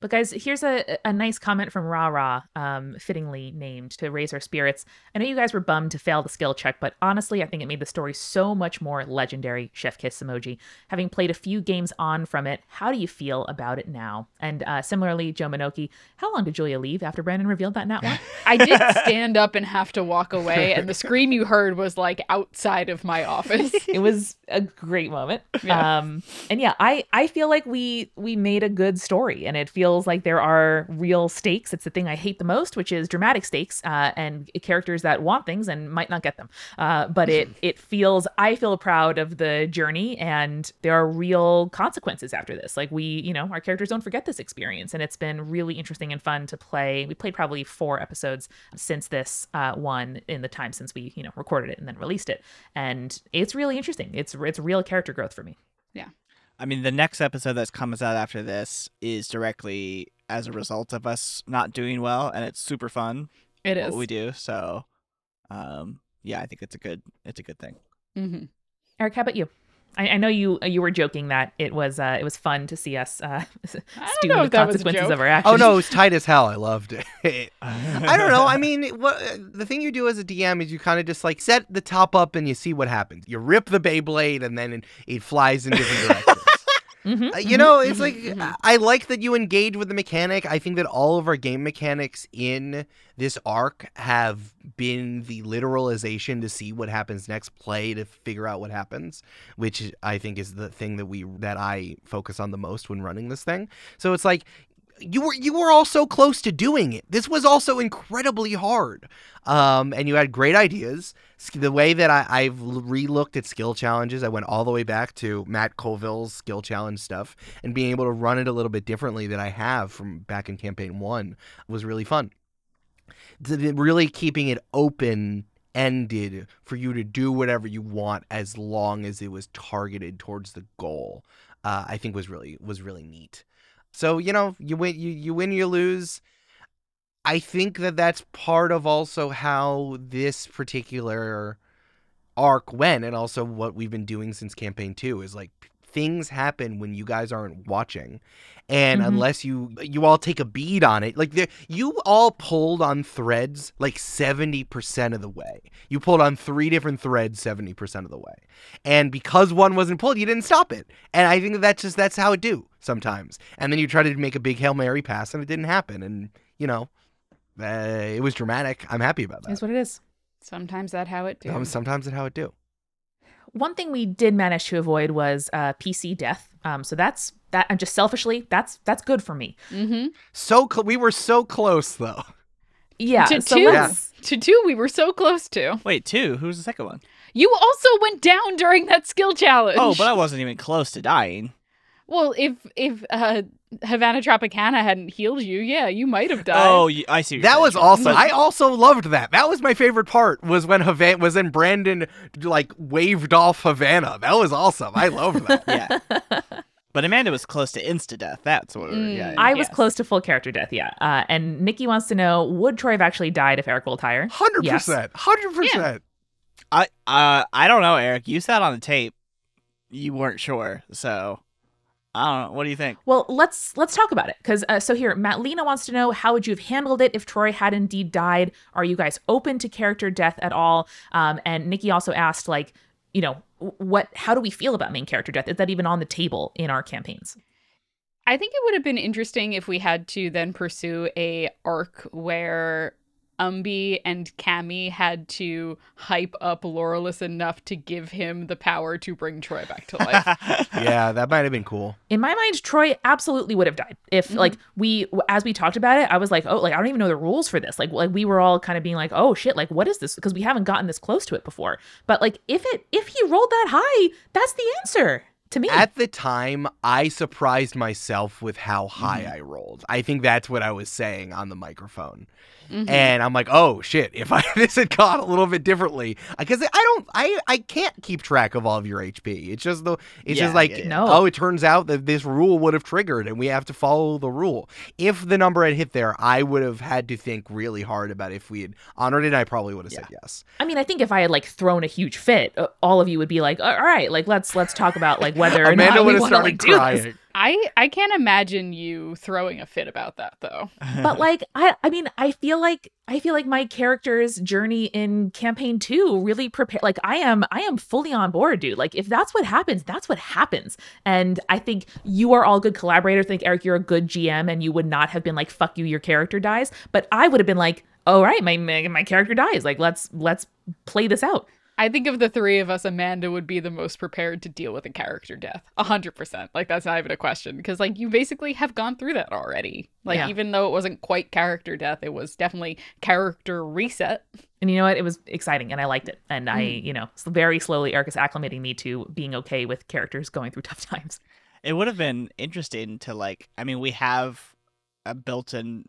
But guys, here's a, a nice comment from Ra Ra, um, fittingly named to raise our spirits. I know you guys were bummed to fail the skill check, but honestly, I think it made the story so much more legendary. Chef Kiss emoji. Having played a few games on from it, how do you feel about it now? And uh, similarly, Joe Minoki, how long did Julia leave after Brandon revealed that nat one? I did stand up and have to walk away, and the scream you heard was like outside of my office. it was a great moment. Yeah. Um, and yeah, I I feel like we we made a good story, and it feels like there are real stakes. It's the thing I hate the most, which is dramatic stakes uh, and characters that want things and might not get them. Uh, but it it feels I feel proud of the journey, and there are real consequences after this. Like we, you know, our characters don't forget this experience, and it's been really interesting and fun to play. We played probably four episodes since this uh, one in the time since we you know recorded it and then released it, and it's really interesting. It's it's real character growth for me. I mean, the next episode that comes out after this is directly as a result of us not doing well, and it's super fun It is. what we do. So, um, yeah, I think it's a good it's a good thing. hmm Eric, how about you? I, I know you you were joking that it was uh, it was fun to see us uh, stew know with if that was a consequences joke. of our actions. Oh no, it was tight as hell. I loved it. I don't know. I mean, what the thing you do as a DM is you kind of just like set the top up and you see what happens. You rip the Beyblade and then it, it flies in different directions. Mhm, Uh, you mhm, know, it's mhm, like mhm. I I like that you engage with the mechanic. I think that all of our game mechanics in this arc have been the literalization to see what happens next, play to figure out what happens, which I think is the thing that we that I focus on the most when running this thing. So it's like you were you were all so close to doing it. This was also incredibly hard, um, and you had great ideas. The way that I, I've re-looked at skill challenges, I went all the way back to Matt Colville's skill challenge stuff, and being able to run it a little bit differently than I have from back in campaign one was really fun. The- Really keeping it open ended for you to do whatever you want as long as it was targeted towards the goal. Uh, I think was really was really neat. So you know, you win, you you win, you lose. I think that that's part of also how this particular arc went, and also what we've been doing since campaign two is like things happen when you guys aren't watching, and Mhm. unless you you all take a bead on it, like there, you all pulled on threads like seventy percent of the way. You pulled on three different threads seventy percent of the way, and because one wasn't pulled, you didn't stop it. And I think that that's just that's how it do sometimes. And then you try to make a big hail mary pass, and it didn't happen. And you know, uh, it was dramatic. I'm happy about that. that. Is what it is. Sometimes that how it do. Sometimes it's how it do. One thing we did manage to avoid was uh, PC death. Um, so that's that. And just selfishly, that's that's good for me. mm-hmm. So cl- we were so close though. Yeah. To so two. let's- To two, we were so close to. Wait, two? Who's the second one? You also went down during that skill challenge. Oh, but I wasn't even close to dying. Well, if if uh, Havana Tropicana hadn't healed you, yeah, you might have died. Oh, I see. That saying. was awesome. But- I also loved that. That was my favorite part. Was when Havana was when Brandon like waved off Havana. That was awesome. I loved that. yeah. But Amanda was close to insta death. That's what. Mm. Yeah. I was close to full character death. Yeah. Uh, and Nikki wants to know: Would Troy have actually died if Eric will tire? Hundred percent. Hundred percent. I uh I don't know, Eric. You sat on the tape you weren't sure, so I don't know. What do you think? Well, let's let's talk about it because uh, so here, Matt Lena wants to know how would you have handled it if Troy had indeed died? Are you guys open to character death at all? Um, and Nikki also asked, like, you know, what? How do we feel about main character death? Is that even on the table in our campaigns? I think it would have been interesting if we had to then pursue a arc where Umbi and Cammy had to hype up Laurelus enough to give him the power to bring Troy back to life. Yeah, that might have been cool. In my mind, Troy absolutely would have died if, mm-hmm. like, we as we talked about it. I was like, oh, like I don't even know the rules for this. Like, like we were all kind of being like, oh shit, like what is this? Because we haven't gotten this close to it before. But like, if it if he rolled that high, that's the answer. To me. At the time, I surprised myself with how high Mhm. I rolled. I think that's what I was saying on the microphone. Mhm. And I'm like, oh shit! If I this had gone a little bit differently, because I don't, I I can't keep track of all of your HP. It's just the, it's Yeah, just like, yeah, yeah. No. oh, it turns out that this rule would have triggered, and we have to follow the rule. If the number had hit there, I would have had to think really hard about if we had honored it. I probably would have said yes. I mean, I think if I had like thrown a huge fit, uh, all of you would be like, "All right, like let's let's talk about like whether or Amanda not would have to started like crying. I I can't imagine you throwing a fit about that though. But like, I I mean, I feel like I feel like my character's journey in campaign two really prepare. Like, I am I am fully on board, dude. Like, if that's what happens, that's what happens. And I think you are all good collaborators. I think Eric, you're a good GM, and you would not have been like, "Fuck you, your character dies." But I would have been like, "All right, my my, my character dies. Like, let's let's play this out." I think of the three of us, Amanda would be the most prepared to deal with a character death. A hundred percent. Like that's not even a question. Because like you basically have gone through that already. Like Yeah. even though it wasn't quite character death, it was definitely character reset. And you know what? It was exciting and I liked it. And I, Mm. you know, very slowly Eric is acclimating me to being okay with characters going through tough times. it would have been interesting to like. I mean, we have a built-in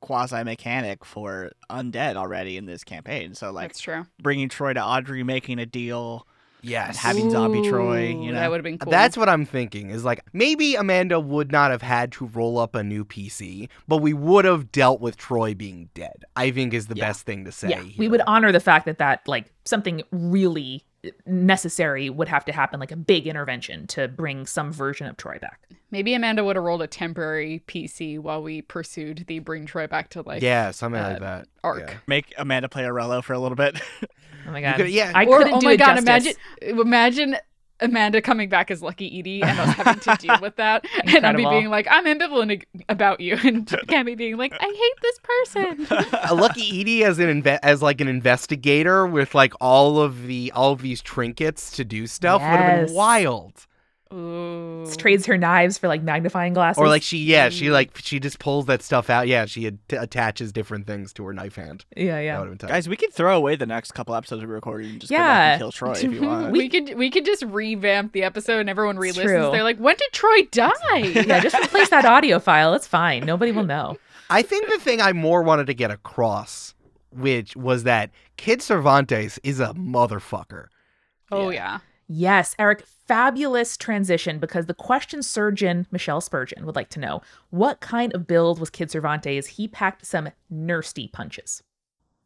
quasi mechanic for undead already in this campaign. So like That's true. bringing Troy to Audrey, making a deal. Yes. Having zombie Troy, you know. that would have been cool. That's what I'm thinking is like maybe Amanda would not have had to roll up a new PC, but we would have dealt with Troy being dead. I think is the Yeah. best thing to say. yeah. We would honor the fact that that like something really necessary would have to happen, like a big intervention to bring some version of Troy back. Maybe Amanda would have rolled a temporary PC while we pursued the bring Troy back to life yeah, something uh, like that. arc. Yeah. Make Amanda play Arello for a little bit. Oh my god. could- yeah. I or couldn't oh do my it god, justice. imagine imagine Amanda coming back as Lucky Edie and us having to deal with that, and Abby Incredible. being like, "I'm ambivalent about you," and Cammy being like, "I hate this person." a lucky Edie as an inve- as like an investigator with like all of the all of these trinkets to do stuff would have been wild. Ooh. Trades her knives for like magnifying glasses. Or like she yeah she Mm. like she just pulls that stuff out. Yeah, she ad- attaches different things to her knife hand. yeah, That yeah. would been. Guys, we could throw away the next couple episodes we recorded and just go back Yeah. and kill Troy if you want. we could we could just revamp the episode and everyone re-listens. They're like, "When did Troy die?" yeah, just replace that audio file. It's fine. Nobody will know. I think the thing I more wanted to get across, which was that Kid Cervantes is a motherfucker. oh Yeah. yeah. Yes, Eric, fabulous transition because the question surgeon Michelle Spurgeon would like to know what kind of build was Kid Cervantes? He packed some nasty punches.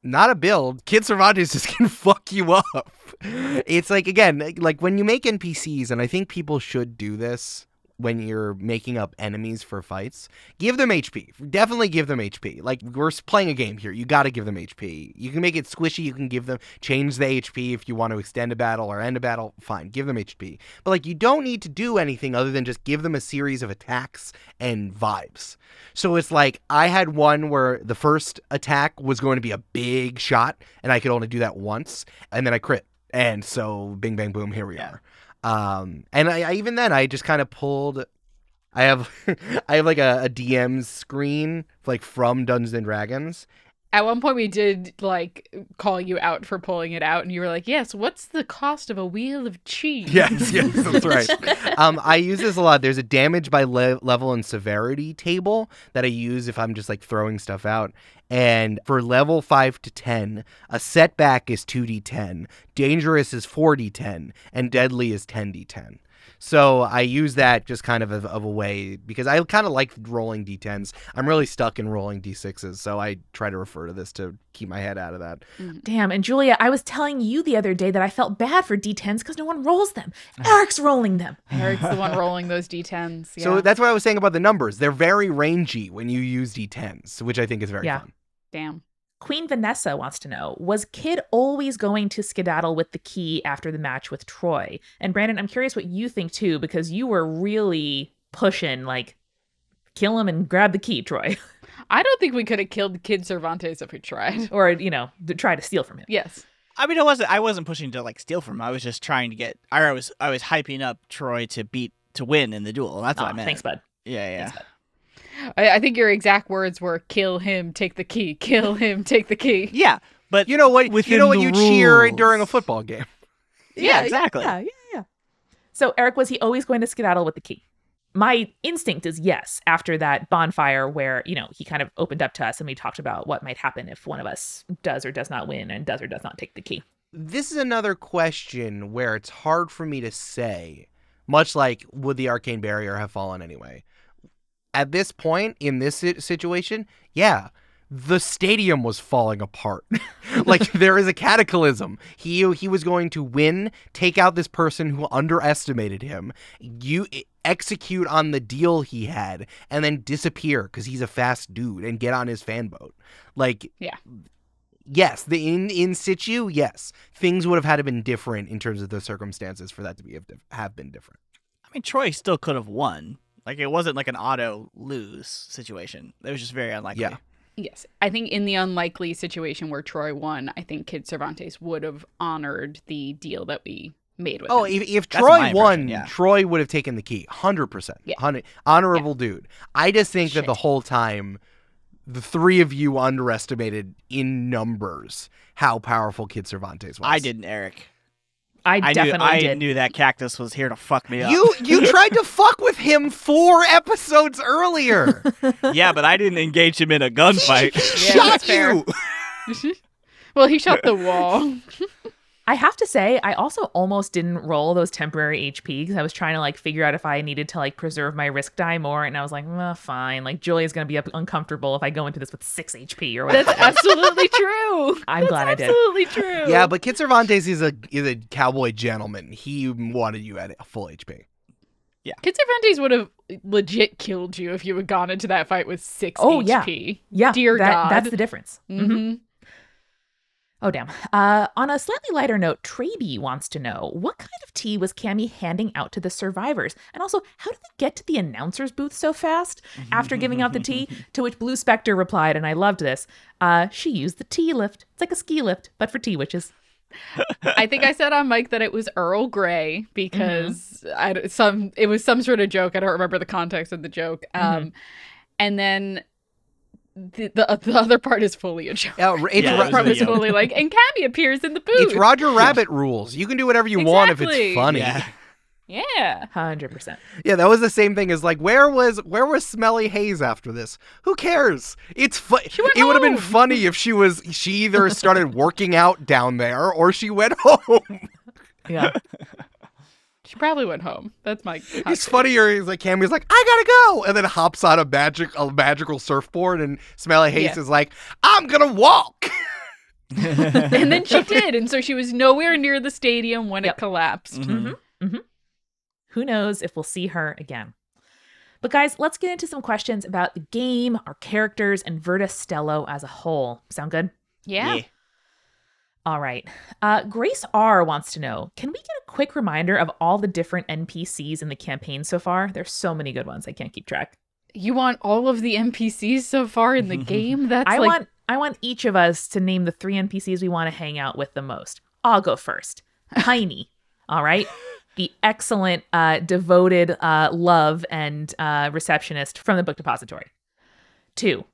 Not a build. Kid Cervantes just can fuck you up. It's like again, like when you make NPCs, and I think people should do this when you're making up enemies for fights. Give them HP. Definitely give them HP. Like we're playing a game here. You got to give them HP. You can make it squishy. You can give them change the HP if you want to extend a battle or end a battle. Fine, give them HP. But like you don't need to do anything other than just give them a series of attacks and vibes. So it's like I had one where the first attack was going to be a big shot, and I could only do that once, and then I crit. And so, bing, bang, boom, here we Yeah. are. Um, and I, I even then I just kind of pulled. I have I have like a, a DM screen like from Dungeons and Dragons. At one point, we did like call you out for pulling it out, and you were like, "Yes, what's the cost of a wheel of cheese?" Yes, yes, that's right. um, I use this a lot. There's a damage by le- level and severity table that I use if I'm just like throwing stuff out. And for level 5 to 10, a setback is 2d10, dangerous is 4d10, and deadly is 10d10. So I use that just kind of of, of a way because I kind of like rolling d10s. I'm really stuck in rolling d6s, so I try to refer to this to keep my head out of that. Mm, damn, and Julia, I was telling you the other day that I felt bad for D10s because no one rolls them. Eric's rolling them. Eric's the one rolling those d10s. Yeah. So that's what I was saying about the numbers. They're very rangy when you use d10s, which I think is very Yeah. fun. Damn. Queen Vanessa wants to know Was Kid always going to skedaddle with the key after the match with Troy? And Brandon, I'm curious what you think too, because you were really pushing, like, kill him and grab the key, Troy. I don't think we could have killed Kid Cervantes if we tried. or, you know, to try to steal from him. Yes. I mean, I wasn't. I wasn't pushing to like steal from him. I was just trying to get. I was. I was hyping up Troy to beat to win in the duel. That's what I meant. thanks, bud. Yeah, yeah. Thanks, bud. I, I think your exact words were "kill him, take the key. Kill him, take the key." Yeah, but You know what? You know what the you cheer during a football game. yeah, exactly. Yeah, yeah, yeah. So, Eric, was he always going to skedaddle with the key? My instinct is yes, after that bonfire where, you know, he kind of opened up to us and we talked about what might happen if one of us does or does not win and does or does not take the key. This is another question where it's hard for me to say, much like would the arcane barrier have fallen anyway? At this point in this situation, yeah, the stadium was falling apart. like there is a cataclysm. He he was going to win, take out this person who underestimated him, you execute on the deal he had, and then disappear because he's a fast dude and get on his fan boat. Like Yeah. Yes, the in in situ, yes, things would have had to been different in terms of the circumstances for that to be have, have been different. I mean, Troy still could have won. Like it wasn't like an auto lose situation. It was just very unlikely. Yeah. Yes. I think in the unlikely situation where Troy won, I think Kid Cervantes would have honored the deal that we made with Oh, him. if, if Troy won, yeah. Troy would have taken the key, hundred percent. Yeah. 100, Honorable dude. I just think that the whole time, the three of you underestimated in numbers how powerful Kid Cervantes was. I didn't, Eric. I, I knew definitely I did. knew that cactus was here to fuck me up. You you tried to fuck with him four episodes earlier. yeah, but I didn't engage him in a gunfight. Yeah, Shot you. well, he shot the wall. I have to say, I also almost didn't roll those temporary HP because I was trying to like figure out if I needed to like preserve my risk die more, and I was like, well, fine. Like Julia's gonna be up uncomfortable if I go into this with six HP or whatever. That's absolutely true. I'm That's glad I did. Absolutely true. Yeah, but Kid Cervantes is a is a cowboy gentleman. He wanted you at full HP. Yeah. Kid Cervantes would have legit killed you if you had gone into that fight with six Oh, yeah. HP. yeah, yeah. Dear that- God. that's the difference. Mhm. hmm Oh damn. Uh, on a slightly lighter note, Traby wants to know what kind of tea was Cammy handing out to the survivors, and also how did they get to the announcer's booth so fast after giving out the tea? To which Blue Spectre replied, and I loved this. Uh, she used the tea lift. It's like a ski lift, but for tea witches. I think I said on Mike that it was Earl Grey because I d some it was some sort of joke. I don't remember the context of the joke. Um, and then the, the uh, the other part is fully a joke. Yeah, it's, Yeah, Ro- part a was fully like, and Cammy appears in the booth. it's Roger Rabbit rules. You can do whatever you want if it's funny. Yeah. yeah. Hundred percent. Yeah, that was the same thing as like where was where was Smelly Hayes after this? Who cares? It's fu- She went It would have been funny if she was she either started working out down there or she went home. Yeah. She probably went home. That's my. hot it's take. funnier. He's like Cammy's like I gotta go, and then hops on a magic a magical surfboard, and Smelly Hayes Yeah. is like I'm gonna walk. and then she did, and so she was nowhere near the stadium when Yep. it collapsed. Mhm. Who knows if we'll see her again? But guys, let's get into some questions about the game, our characters, and Verda Stello as a whole. Sound good? Yeah. All right. Uh, Grace R wants to know Can we get a quick reminder of all the different NPCs in the campaign so far? There's so many good ones, I can't keep track. You want all of the NPCs so far in the game? That's I like want I want each of us to name the three NPCs we want to hang out with the most. I'll go first. Tiny. all right. The excellent, uh, devoted uh, love and uh, receptionist from the book depository. Two.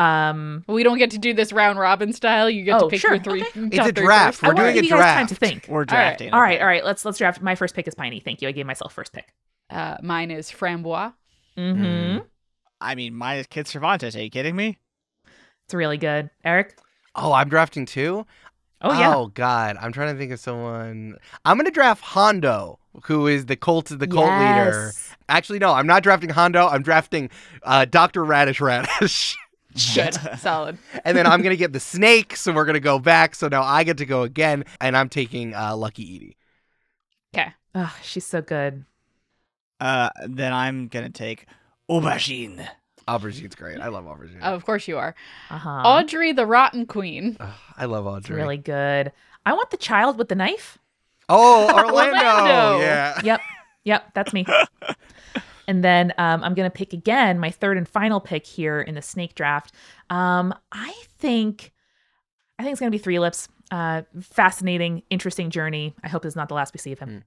Um, we don't get to do this round robin style. You get Oh, to pick sure. your three. Okay. It's a draft. first. We're I want to doing a give you guys time to think. We're drafting. All right, okay. all right. Let's let's draft. My first pick is Piney. Thank you. I gave myself first pick. Uh, mine is Frambois. Mm-hmm. I mean, mine is Kid Cervantes. Are you kidding me? It's really good. Eric. Oh, I'm drafting two. Oh yeah. Oh God, I'm trying to think of someone. I'm gonna draft Hondo, who is the cult the cult leader. Actually, no, I'm not drafting Hondo. I'm drafting uh, Doctor Radish Radish. Good, solid. and then I'm gonna get the snake, so we're gonna go back. So now I get to go again, and I'm taking uh, Lucky Edie. Okay. Oh, she's so good. Uh, then I'm gonna take Aubergine. Aubergine's great. I love Aubergine. Of course you are. Uh huh. Audrey the Rotten Queen. Ugh, I love It's Audrey. really good. I want the child with the knife. Oh, Orlando. Orlando. Yeah. Yep. Yep. That's me. and then um, I'm going to pick again my third and final pick here in the snake draft. Um, I think, I think it's going to be Three Lips. Uh, fascinating, interesting journey. I hope this is not the last we see of him.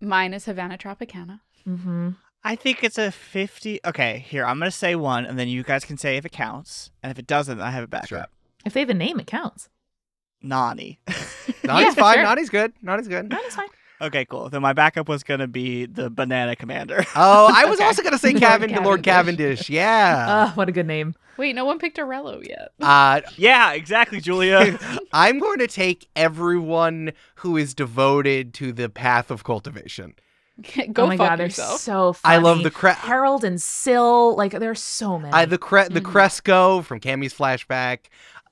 Mine is Havana Tropicana. Mm-hmm. I think it's a 50. Okay, here, I'm going to say one, and then you guys can say if it counts. And if it doesn't, I have a backup. Sure. If they have a name, it counts. Nani. Naughty's Yeah, fine. sure. Naughty's good. Naughty's good. No, that's fine. Okay, cool. Then my backup was gonna be the banana commander. Oh, I was Okay. also gonna say Lord Cavendish, Lord Cavendish. Cavendish. Yeah. Ah, what a good name. Wait, no one picked Arello yet. Uh, yeah, exactly, Julia. I'm going to take everyone who is devoted to the path of cultivation. Go oh my fuck god, they're yourself. so funny. I love the cre- Harold and Syl. Like there's so many. I, the cre- the Mhm. Cresco from Cammy's flashback.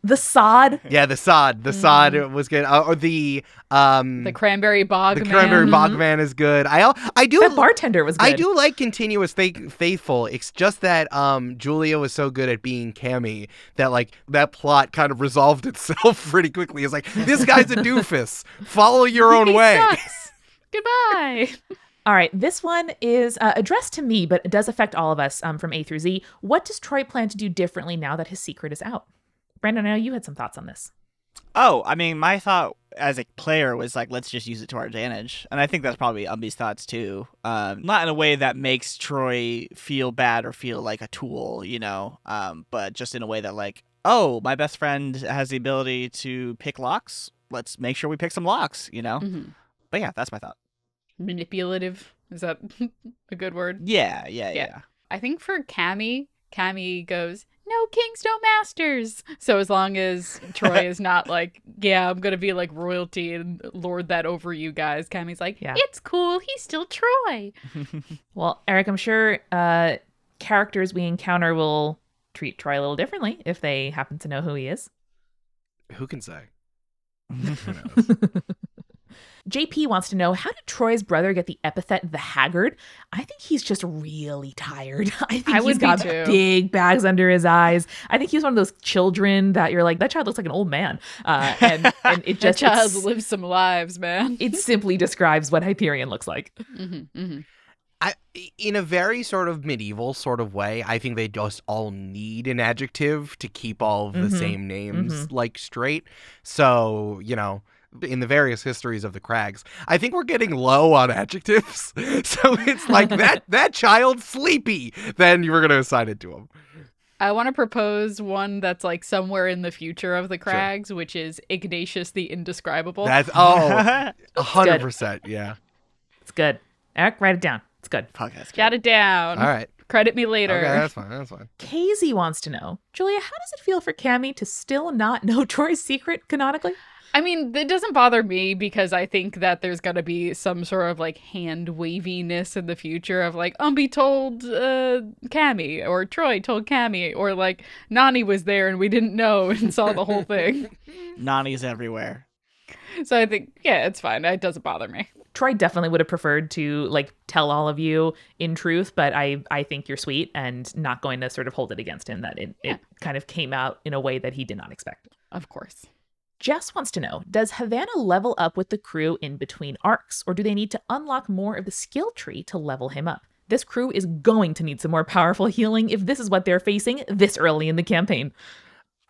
The sod. Yeah, the sod. The sod was good. Uh, or the um the cranberry bog the man. cranberry Mhm. bogman is good. I I do That bartender was good. I do like continuous faith- faithful. It's just that um Julia was so good at being Cammy that like that plot kind of resolved itself pretty quickly. It's like this guy's a doofus. Follow your own He way. sucks. Goodbye. All right, this one is uh, addressed to me, but it does affect all of us um, from A through Z. What does Troy plan to do differently now that his secret is out? Brandon, I know you had some thoughts on this. oh, I mean, my thought as a player was like, let's just use it to our advantage, and I think that's probably Umbi's thoughts too. Um, not in a way that makes Troy feel bad or feel like a tool, you know, um, but just in a way that like, oh, my best friend has the ability to pick locks. Let's make sure we pick some locks, you know. Mhm. But yeah, that's my thought. Manipulative. Is that a good word? Yeah, yeah, Yeah. yeah. I think for Cammy, Cammy goes, no kings, no masters. So as long as Troy is not like, yeah, I'm gonna be like royalty and lord that over you guys. Cammy's like, Yeah. it's cool. He's still Troy. Well, Eric, I'm sure uh, characters we encounter will treat Troy a little differently if they happen to know who he is. Who can say? JP wants to know how did Troy's brother get the epithet the Haggard? I think he's just really tired. I think I he's would be got big bags under his eyes. I think he's one of those children that you're like, that child looks like an old man. Uh, and, and it That just child lives some lives, man. it simply describes what Hyperion looks like. hmm hmm I, in a very sort of medieval sort of way, I think they just all need an adjective to keep all of the Mhm. same names like straight. So, you know, in the various histories of the Crags, I think we're getting low on adjectives. so it's like that that child's sleepy. Then you were going to assign it to him. I want to propose one that's like somewhere in the future of the Crags, which is Ignatius the Indescribable. That's oh, a hundred percent, yeah. It's good. Eric, write it down. It's good. Fuck, that's good. Jot it down. All right, Credit me later. okay, that's fine, that's fine. Casey wants to know, Julia, how does it feel for Cammy to still not know Troy's secret canonically? I mean, it doesn't bother me because I think that there's going to be some sort of like hand waviness in the future of like Umbi told uh, Cammy or Troy told Cammy or like Nani was there and we didn't know and saw the whole thing. Nani's everywhere. so I think, yeah, it's fine. It doesn't bother me. Troy definitely would have preferred to like tell all of you in truth, but I I think you're sweet and not going to sort of hold it against him that it, Yeah. it kind of came out in a way that he did not expect. Of course. Jess wants to know, does Havana level up with the crew in between arcs, or do they need to unlock more of the skill tree to level him up? This crew is going to need some more powerful healing if this is what they're facing this early in the campaign.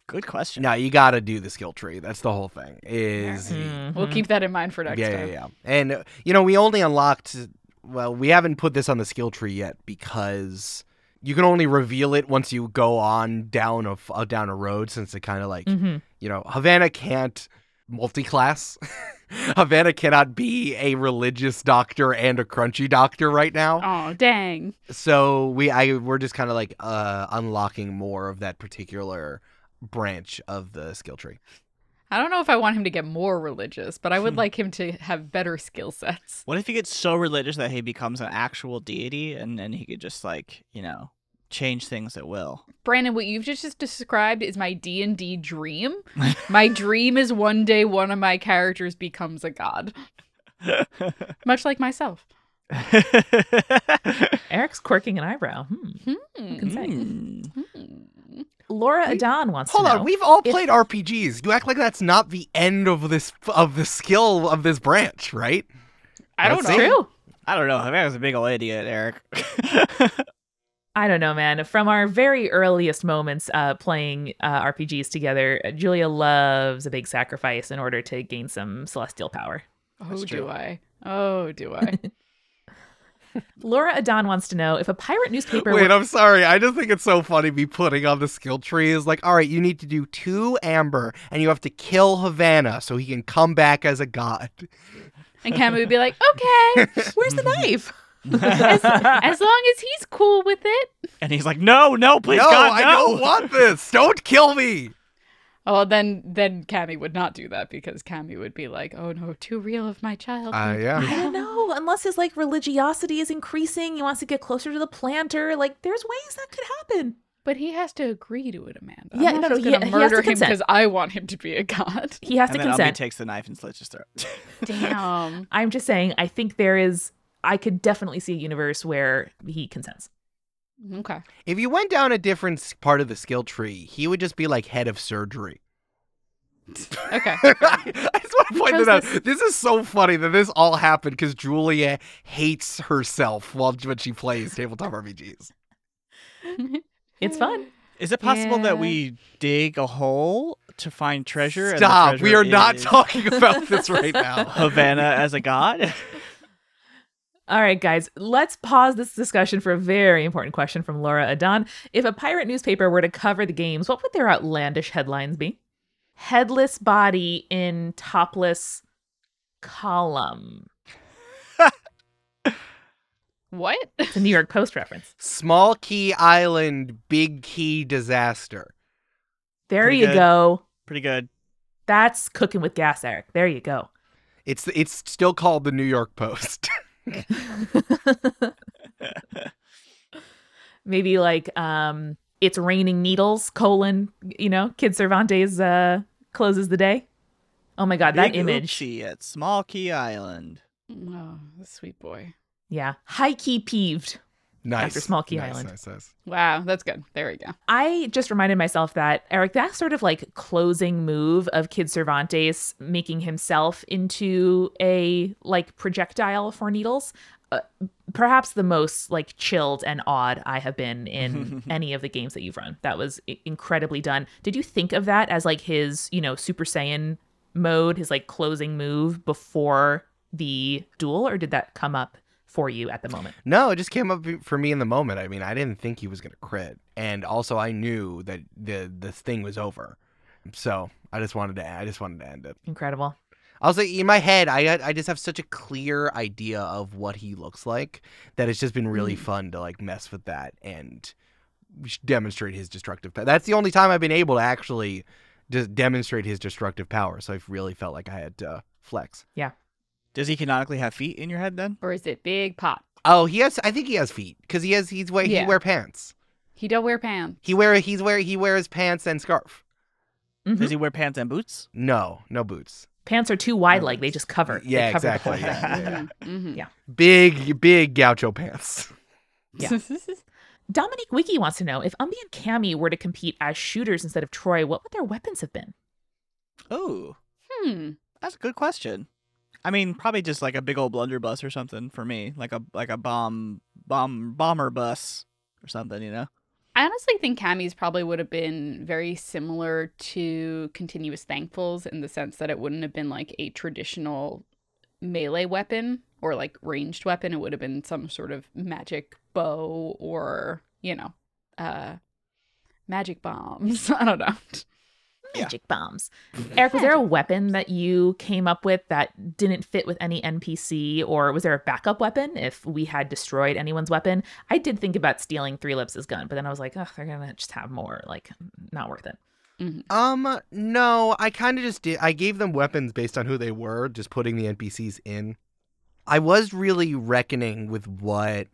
Good question. No, you got to do the skill tree. That's the whole thing. Is We'll Mhm. keep that in mind for next yeah, time. yeah, yeah. And you know, we only unlocked. Well, we haven't put this on the skill tree yet because you can only reveal it once you go on down a f- uh, down a road. Since it kind of like Mhm. you know, Havana can't multi-class. Havana cannot be a religious doctor and a crunchy doctor right now. Oh, dang. So we, I, we're just kind of like uh, unlocking more of that particular branch of the skill tree. I don't know if I want him to get more religious, but I would like him to have better skill sets. What if he gets so religious that he becomes an actual deity and then he could just like, you know, change things at will? Brandon, what you've just described is my D&D dream. my dream is one day one of my characters becomes a god, much like myself. Eric's quirking an eyebrow. Hmm. Hmm. can. Hmm. Hmm. Laura Adon wants Hold to know. on, we've all if- played RPGs. You act like that's not the end of this of the skill of this branch, right? I don't That's know. True. I don't know. I was a big old idiot, Eric. I don't know, man. From our very earliest moments uh, playing uh, RPGs together, Julia loves a big sacrifice in order to gain some celestial power. Oh, do. I? Oh, do I? Laura Adon wants to know if a pirate newspaper. Wait, were- I'm sorry. I just think it's so funny me putting on the skill tree is like, all right, you need to do two amber and you have to kill Havana so he can come back as a god. And Cammy would be like, okay, Where's the knife? as, as long as he's cool with it. and he's like, "No, no, please, no, God, I don't want this. Don't kill me. Oh, then then Cammy would not do that because Cammy would be like, oh no, too real of my child. Uh, yeah. I don't know. Unless his like religiosity is increasing, he wants to get closer to the planter. Like, there's ways that could happen. But he has to agree to it, Amanda. Yeah, I'm no, not no, just he- gonna he has murder to him consent. because I want him to be a god. He has And to then Umbi consent. takes the knife and slits his throat. Damn. I'm just saying. I think there is. I could definitely see a universe where he consents. Mm, okay. If you went down a different part of the skill tree, he would just be like head of surgery. Okay. I just want to point chose it out. this- This is so funny that this all happened because Julia hates herself while when she plays tabletop RPGs. It's fun. Is it possible Yeah. that we dig a hole to find treasure? and the Stop. We are not is talking about this right now. Havana as a god. All right, guys, let's pause this discussion for a very important question from Laura Adan. If a pirate newspaper were to cover the games, what would their outlandish headlines be? Headless body in topless column. what? It's a New York Post reference. Small Key Island, Big Key Disaster. There Pretty you good. go. Pretty good. That's cooking with gas, Eric. There you go. It's it's still called the New York Post. Maybe like um it's raining needles, colon, you know, Kid Cervantes uh closes the day. Oh my god, that image. oopsie at Small Key Island. Oh, sweet boy. Yeah. High key peeved. Nice. After Small Key nice, Island. Nice, nice. Wow, that's good. There we go. I just reminded myself that Eric, that sort of like closing move of Kid Cervantes making himself into a like projectile for needles, uh, perhaps the most like chilled and awed I have been in any of the games that you've run. That was i- incredibly done. Did you think of that as like his, you know, Super Saiyan mode, his like closing move before the duel, or did that come up for you at the moment? No, it just came up for me in the moment. I mean, I didn't think he was gonna crit, and also I knew that the this thing was over. So I just wanted to I just wanted to end it. Incredible. I was like in my head, I I just have such a clear idea of what he looks like that it's just been really Mm. fun to like mess with that and demonstrate his destructive power. That's the only time I've been able to actually just demonstrate his destructive power. So I've really felt like I had to flex. Does he canonically have feet in your head then? Or is it big pot? Oh, he has. I think he has feet because he has. He's wear. Yeah. He wear pants. He don't wear pants. He wear. He's wear. He wears pants and scarf. Mhm. Does he wear pants and boots? No, no boots. Pants are too wide, like they just cover. they Yeah, cover exactly. whole thing. Yeah, yeah. Mhm. Yeah. Big, big gaucho pants. Yeah. Dominique Wiki wants to know if Umbi and Cammy were to compete as shooters instead of Troy, what would their weapons have been? Oh, hmm. that's a good question. I mean, probably just like a big old blunderbuss or something for me, like a like a bomb bomb bomber bus or something, you know. I honestly think Cammy's probably would have been very similar to Continuous Thankfuls in the sense that it wouldn't have been like a traditional melee weapon or like ranged weapon. It would have been some sort of magic bow or, you know, uh magic bombs. I don't know. Yeah. Magic bombs. Eric, was there a weapon that you came up with that didn't fit with any NPC, or was there a backup weapon if we had destroyed anyone's weapon? I did think about stealing Three Lips' gun, but then I was like, oh, they're gonna just have more. Like, not worth it. Um, no, I kind of just did. I gave them weapons based on who they were, just putting the NPCs in. I was really reckoning with what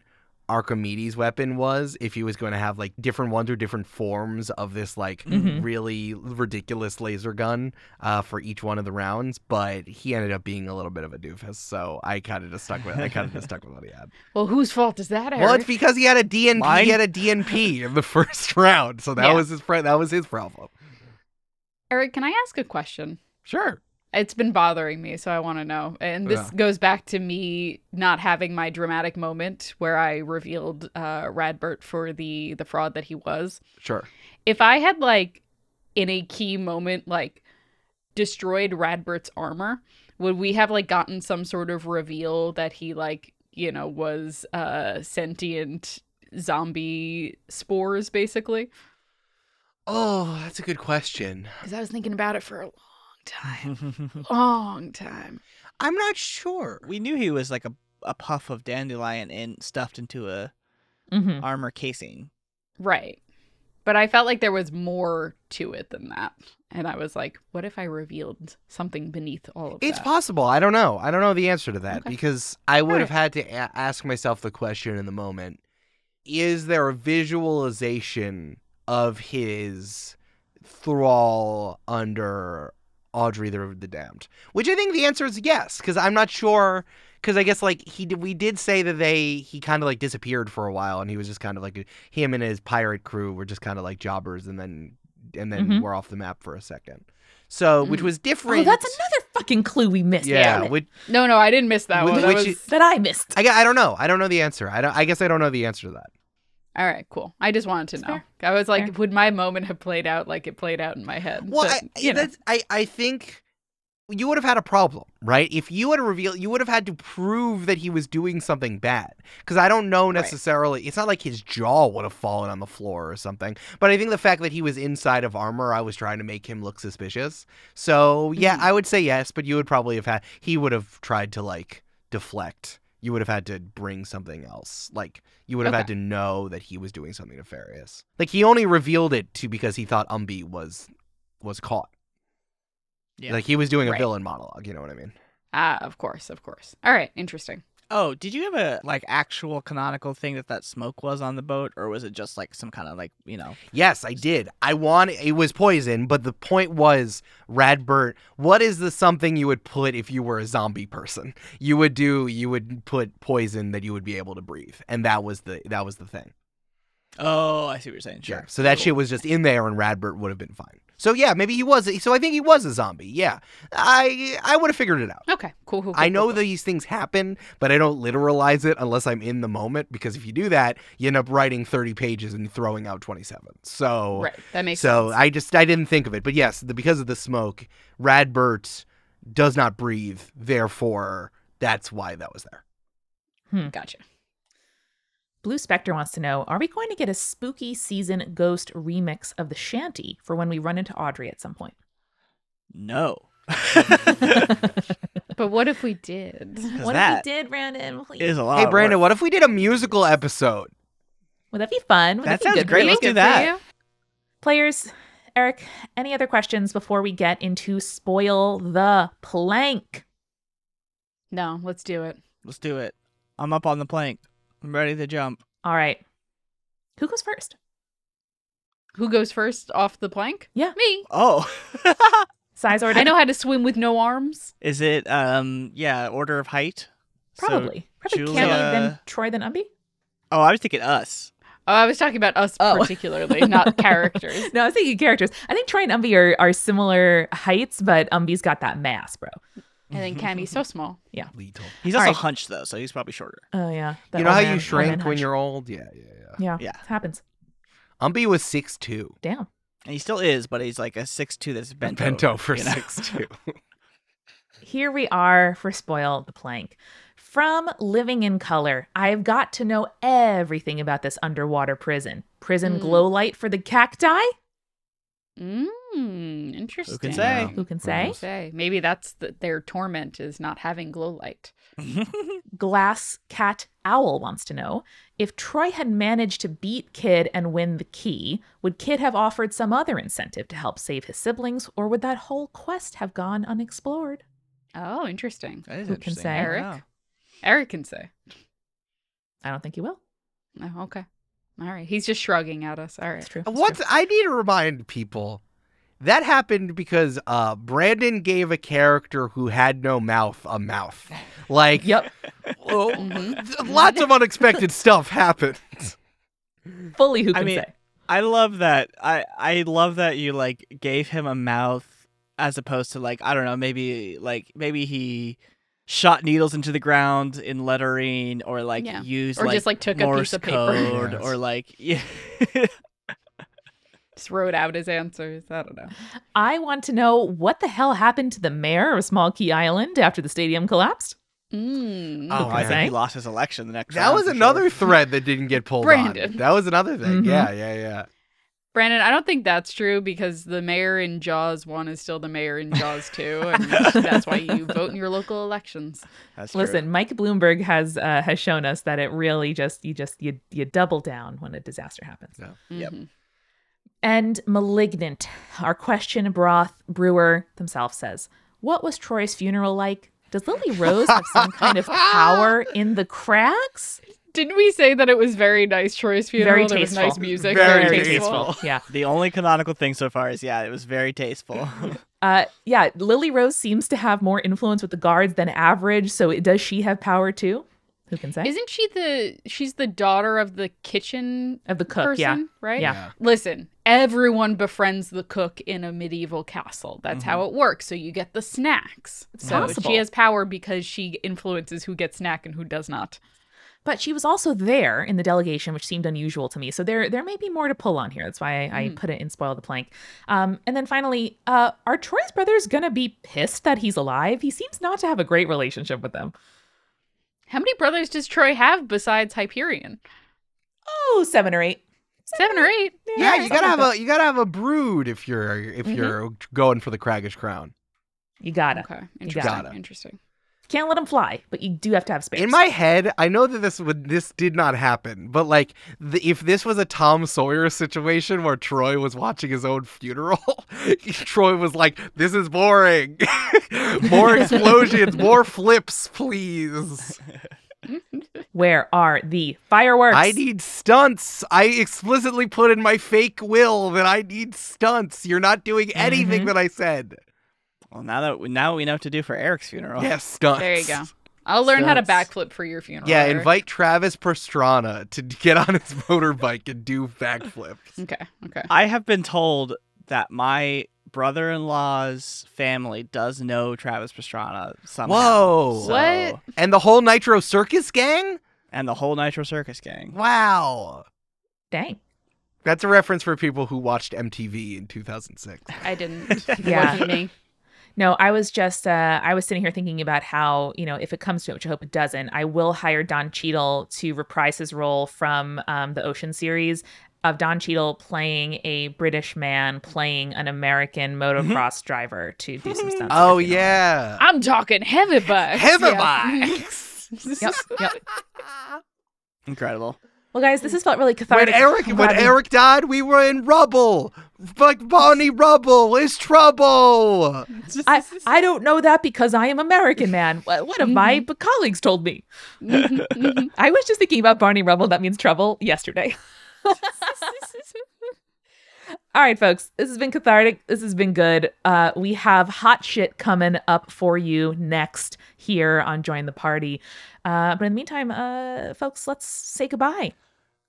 Archimedes' weapon was, if he was going to have like different ones or different forms of this like Mhm. really ridiculous laser gun uh, for each one of the rounds. But he ended up being a little bit of a doofus, so I kind of just stuck with. I kind of just stuck with what he had. Well, whose fault is that, Eric? Well, it's because he had a DNP. Mine? He had a DNP in the first round, so that Yeah. was his friend. That was his problem. Eric, can I ask a question? Sure. It's been bothering me, so I want to know. And this Yeah. goes back to me not having my dramatic moment where I revealed uh, Radbert for the the fraud that he was. Sure. If I had like in a key moment like destroyed Radbert's armor, would we have like gotten some sort of reveal that he like you know was uh sentient zombie spores basically? Oh, that's a good question. Because I was thinking about it for a long time. Long time. I'm not sure. we knew he was like a, a puff of dandelion and stuffed into a hmm armor casing. Right. But I felt like there was more to it than that. And I was like, what if I revealed something beneath all of that? It's that? possible. I don't know. I don't know the answer to that Okay. because I would All have had to a- ask myself the question in the moment: Is there a visualization of his thrall under Audrey the the Damned? Which I think the answer is yes, because I'm not sure. Because I guess like he did, we did say that they he kind of like disappeared for a while, and he was just kind of like him and his pirate crew were just kind of like jobbers, and then and then Mhm. we're off the map for a second. So, which Mm. was Oh, different. that's another fucking clue we missed. yeah, which No, no, I didn't miss that Which- one. That which was... is- that I missed. I, I don't know. I don't know the answer. I don't. I guess I don't know the answer to that. All right, cool. I just wanted to It's know. fair. I was like, Fair. would my moment have played out like it played out in my head? Well, But, I, you know. I I think you would have had a problem, right? If you had revealed, you would have had to prove that he was doing something bad. Because I don't know Right. necessarily. It's not like his jaw would have fallen on the floor or something. But I think the fact that he was inside of armor, I was trying to make him look suspicious. So yeah, Mhm. I would say yes. But you would probably have had. He would have tried to like deflect. You would have had to bring something else. Like you would have had to know that he was doing something nefarious. Like he only revealed it to because he thought Umbi was was caught. Yeah. Like he was doing a Right. villain monologue, you know what I mean? ah, of course, of course. All right, interesting. Oh, did you have a like actual canonical thing that that smoke was on the boat, or was it just like some kind of like you know? Yes, I did. I want it was poison, but the point was Radbert, what is the something you would put if you were a zombie person? You would do you would put poison that you would be able to breathe. And that was the that was the thing. Oh, I see what you're saying. Sure. Yeah. So that Cool. shit was just in there and Radbert would have been fine. So yeah, maybe he was so I think he was a zombie. Yeah. I I would have figured it out. Okay, cool, cool. cool I know cool, these things happen, but I don't literalize it unless I'm in the moment because if you do that, you end up writing 30 pages and throwing out 27. So Right, that makes so sense. I just I didn't think of it. But yes, the, because of the smoke, Radbert does not breathe, therefore that's why that was there. Hmm. Gotcha. Blue Spectre wants to know Are we going to get a spooky season ghost remix of the shanty for when we run into Audrey at some point? No. But what if we did? what if we did, Brandon? Please. is a lot. hey Brandon, work. what if we did a musical episode? Would that be fun? Would That be sounds good great. Let's do that. you? Players, Eric, any other questions before we get into Spoil the Plank? No, let's do it. Let's do it. I'm up on the plank. I'm ready to jump. All right. Who goes first? Who goes first off the plank? Yeah. Me. Oh. Size order? I know how to swim with no arms. is it um yeah order of height? So- Probably. Probably Julia- Kenny, then Troy, then Umbi? oh, I was thinking us. Oh, I was talking about us Oh. particularly, not characters. No, I was thinking characters. I think Troy and Umbi are, are similar heights, but Umbi's got that mass, bro. And then Cammy's so small. Yeah. Lethal. He's All also right. hunched though, so he's probably shorter. Oh, yeah. That you know old how man- you old shrink when hunch. you're old? Yeah, yeah, yeah. Yeah. Yeah. It happens. Umbi was six two. Damn. And he still is, but he's like a six two that's bent, Bent over, over you know? six two. Here we are for Spoil the Plank. From Living in Color, I've got to know everything about this underwater prison. Prison Mm. glow light for the cacti? Mmm, interesting. say? Who can say? Who can say? Maybe that's the, their torment is not having glow light. Glass Cat Owl wants to know if Troy had managed to beat Kid and win the key, would Kid have offered some other incentive to help save his siblings, or would that whole quest have gone unexplored? Oh, interesting. That is Who can say? Eric? know. Eric can say. I don't think he will. Oh, okay. All right. He's just shrugging at us. All right. It's true. It's What true. I need to remind people that happened because uh, Brandon gave a character who had no mouth a mouth. Like, Yep. well, Mhm. lots of unexpected stuff happened. Fully who I can mean, say. I love that. I I love that you like gave him a mouth as opposed to like I don't know maybe like maybe he shot needles into the ground in lettering or like Yeah. used Or like, just, like, took a piece of paper. code Yes. or like yeah. Just wrote out his answers. I don't know. I want to know what the hell happened to the mayor of Small Key Island after the stadium collapsed? Mm. Oh, I think he lost his election the next. That round was another sure. thread that didn't get pulled Brandon. on. That was another thing. Mhm. Yeah, yeah, yeah. Brandon, I don't think that's true because the mayor in Jaws 1 is still the mayor in Jaws 2. And that's why you vote in your local elections. That's true. Listen, Mike Bloomberg has uh, has shown us that it really just you just you you double down when a disaster happens. Yep. Mhm. And malignant, our question broth brewer themselves says, "What was Troy's funeral like? Does Lily Rose have some kind of power in the cracks? Didn't we say that it was very nice Troy's funeral? Very there was nice tasteful. music. Very Very, tasteful. tasteful. Yeah, The only canonical thing so far is yeah, it was very tasteful. uh, yeah. Lily Rose seems to have more influence with the guards than average. So it, does she have power too? Who can say? Isn't she the she's the daughter of the kitchen of the cook? person, yeah, right? Yeah. Listen, everyone befriends the cook in a medieval castle. That's Mm-hmm. how it works. So you get the snacks. So possible. she has power because she influences who gets snack and who does not. But she was also there in the delegation, which seemed unusual to me. So there, there may be more to pull on here. That's why I, I Mm. put it in spoil the plank. Um, and then finally, uh, are Troy's brothers gonna be pissed that he's alive? He seems not to have a great relationship with them. How many brothers does Troy have besides Hyperion? Oh, seven or eight. Seven or eight. Yeah, you gotta have that. a you gotta have a brood if you're if Mhm. you're going for the Craggish crown. You gotta. Okay. You gotta. Interesting. Can't let them fly, but you do have to have space. In my head, I know that this would this did not happen, but like the, if this was a Tom Sawyer situation where Troy was watching his own funeral, Troy was like, "This is boring. more explosions, more flips, please. Where are the fireworks? I need stunts. I explicitly put in my fake will that I need stunts. You're not doing anything Mhm. that I said. Well, now that now we know what to do for Eric's funeral. Yes, stunts. There you go. I'll learn how to backflip for your funeral. Yeah, Eric. invite Travis Pastrana to get on his motorbike and do backflips. Okay. Okay. I have been told that my brother-in-law's family does know Travis Pastrana somehow. Whoa. So- What? And the whole Nitro Circus gang? And the whole Nitro Circus gang. Wow. Dang. That's a reference for people who watched MTV in 2006. I didn't. Yeah. wasn't me. No, I was just uh I was sitting here thinking about how, you know, if it comes to it, which I hope it doesn't, I will hire Don Cheadle to reprise his role from um, the Ocean series of Don Cheadle playing a British man playing an American motocross driver to do some stunts. Oh, the funeral. yeah. I'm talking heavy bucks. Heavy Yeah. bikes. Yep, yep. Incredible. Well, guys, this has felt really cathartic. When cathartic. Eric I'm when Eric died, we were in rubble. Like Barney Rubble is trouble. I, I don't know that because I am American, man. What, what have my Mm-hmm. b- colleagues told me? Mhm, mhm. I was just thinking about Barney Rubble. That means trouble yesterday. All right, folks. This has been cathartic. This has been good. Uh, we have hot shit coming up for you next here on Join the Party. Uh, but in the meantime, uh, folks, let's say goodbye.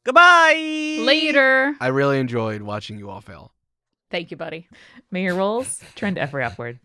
Goodbye. Later. I really enjoyed watching you all fail. Thank you, buddy. May your rolls trend ever upward.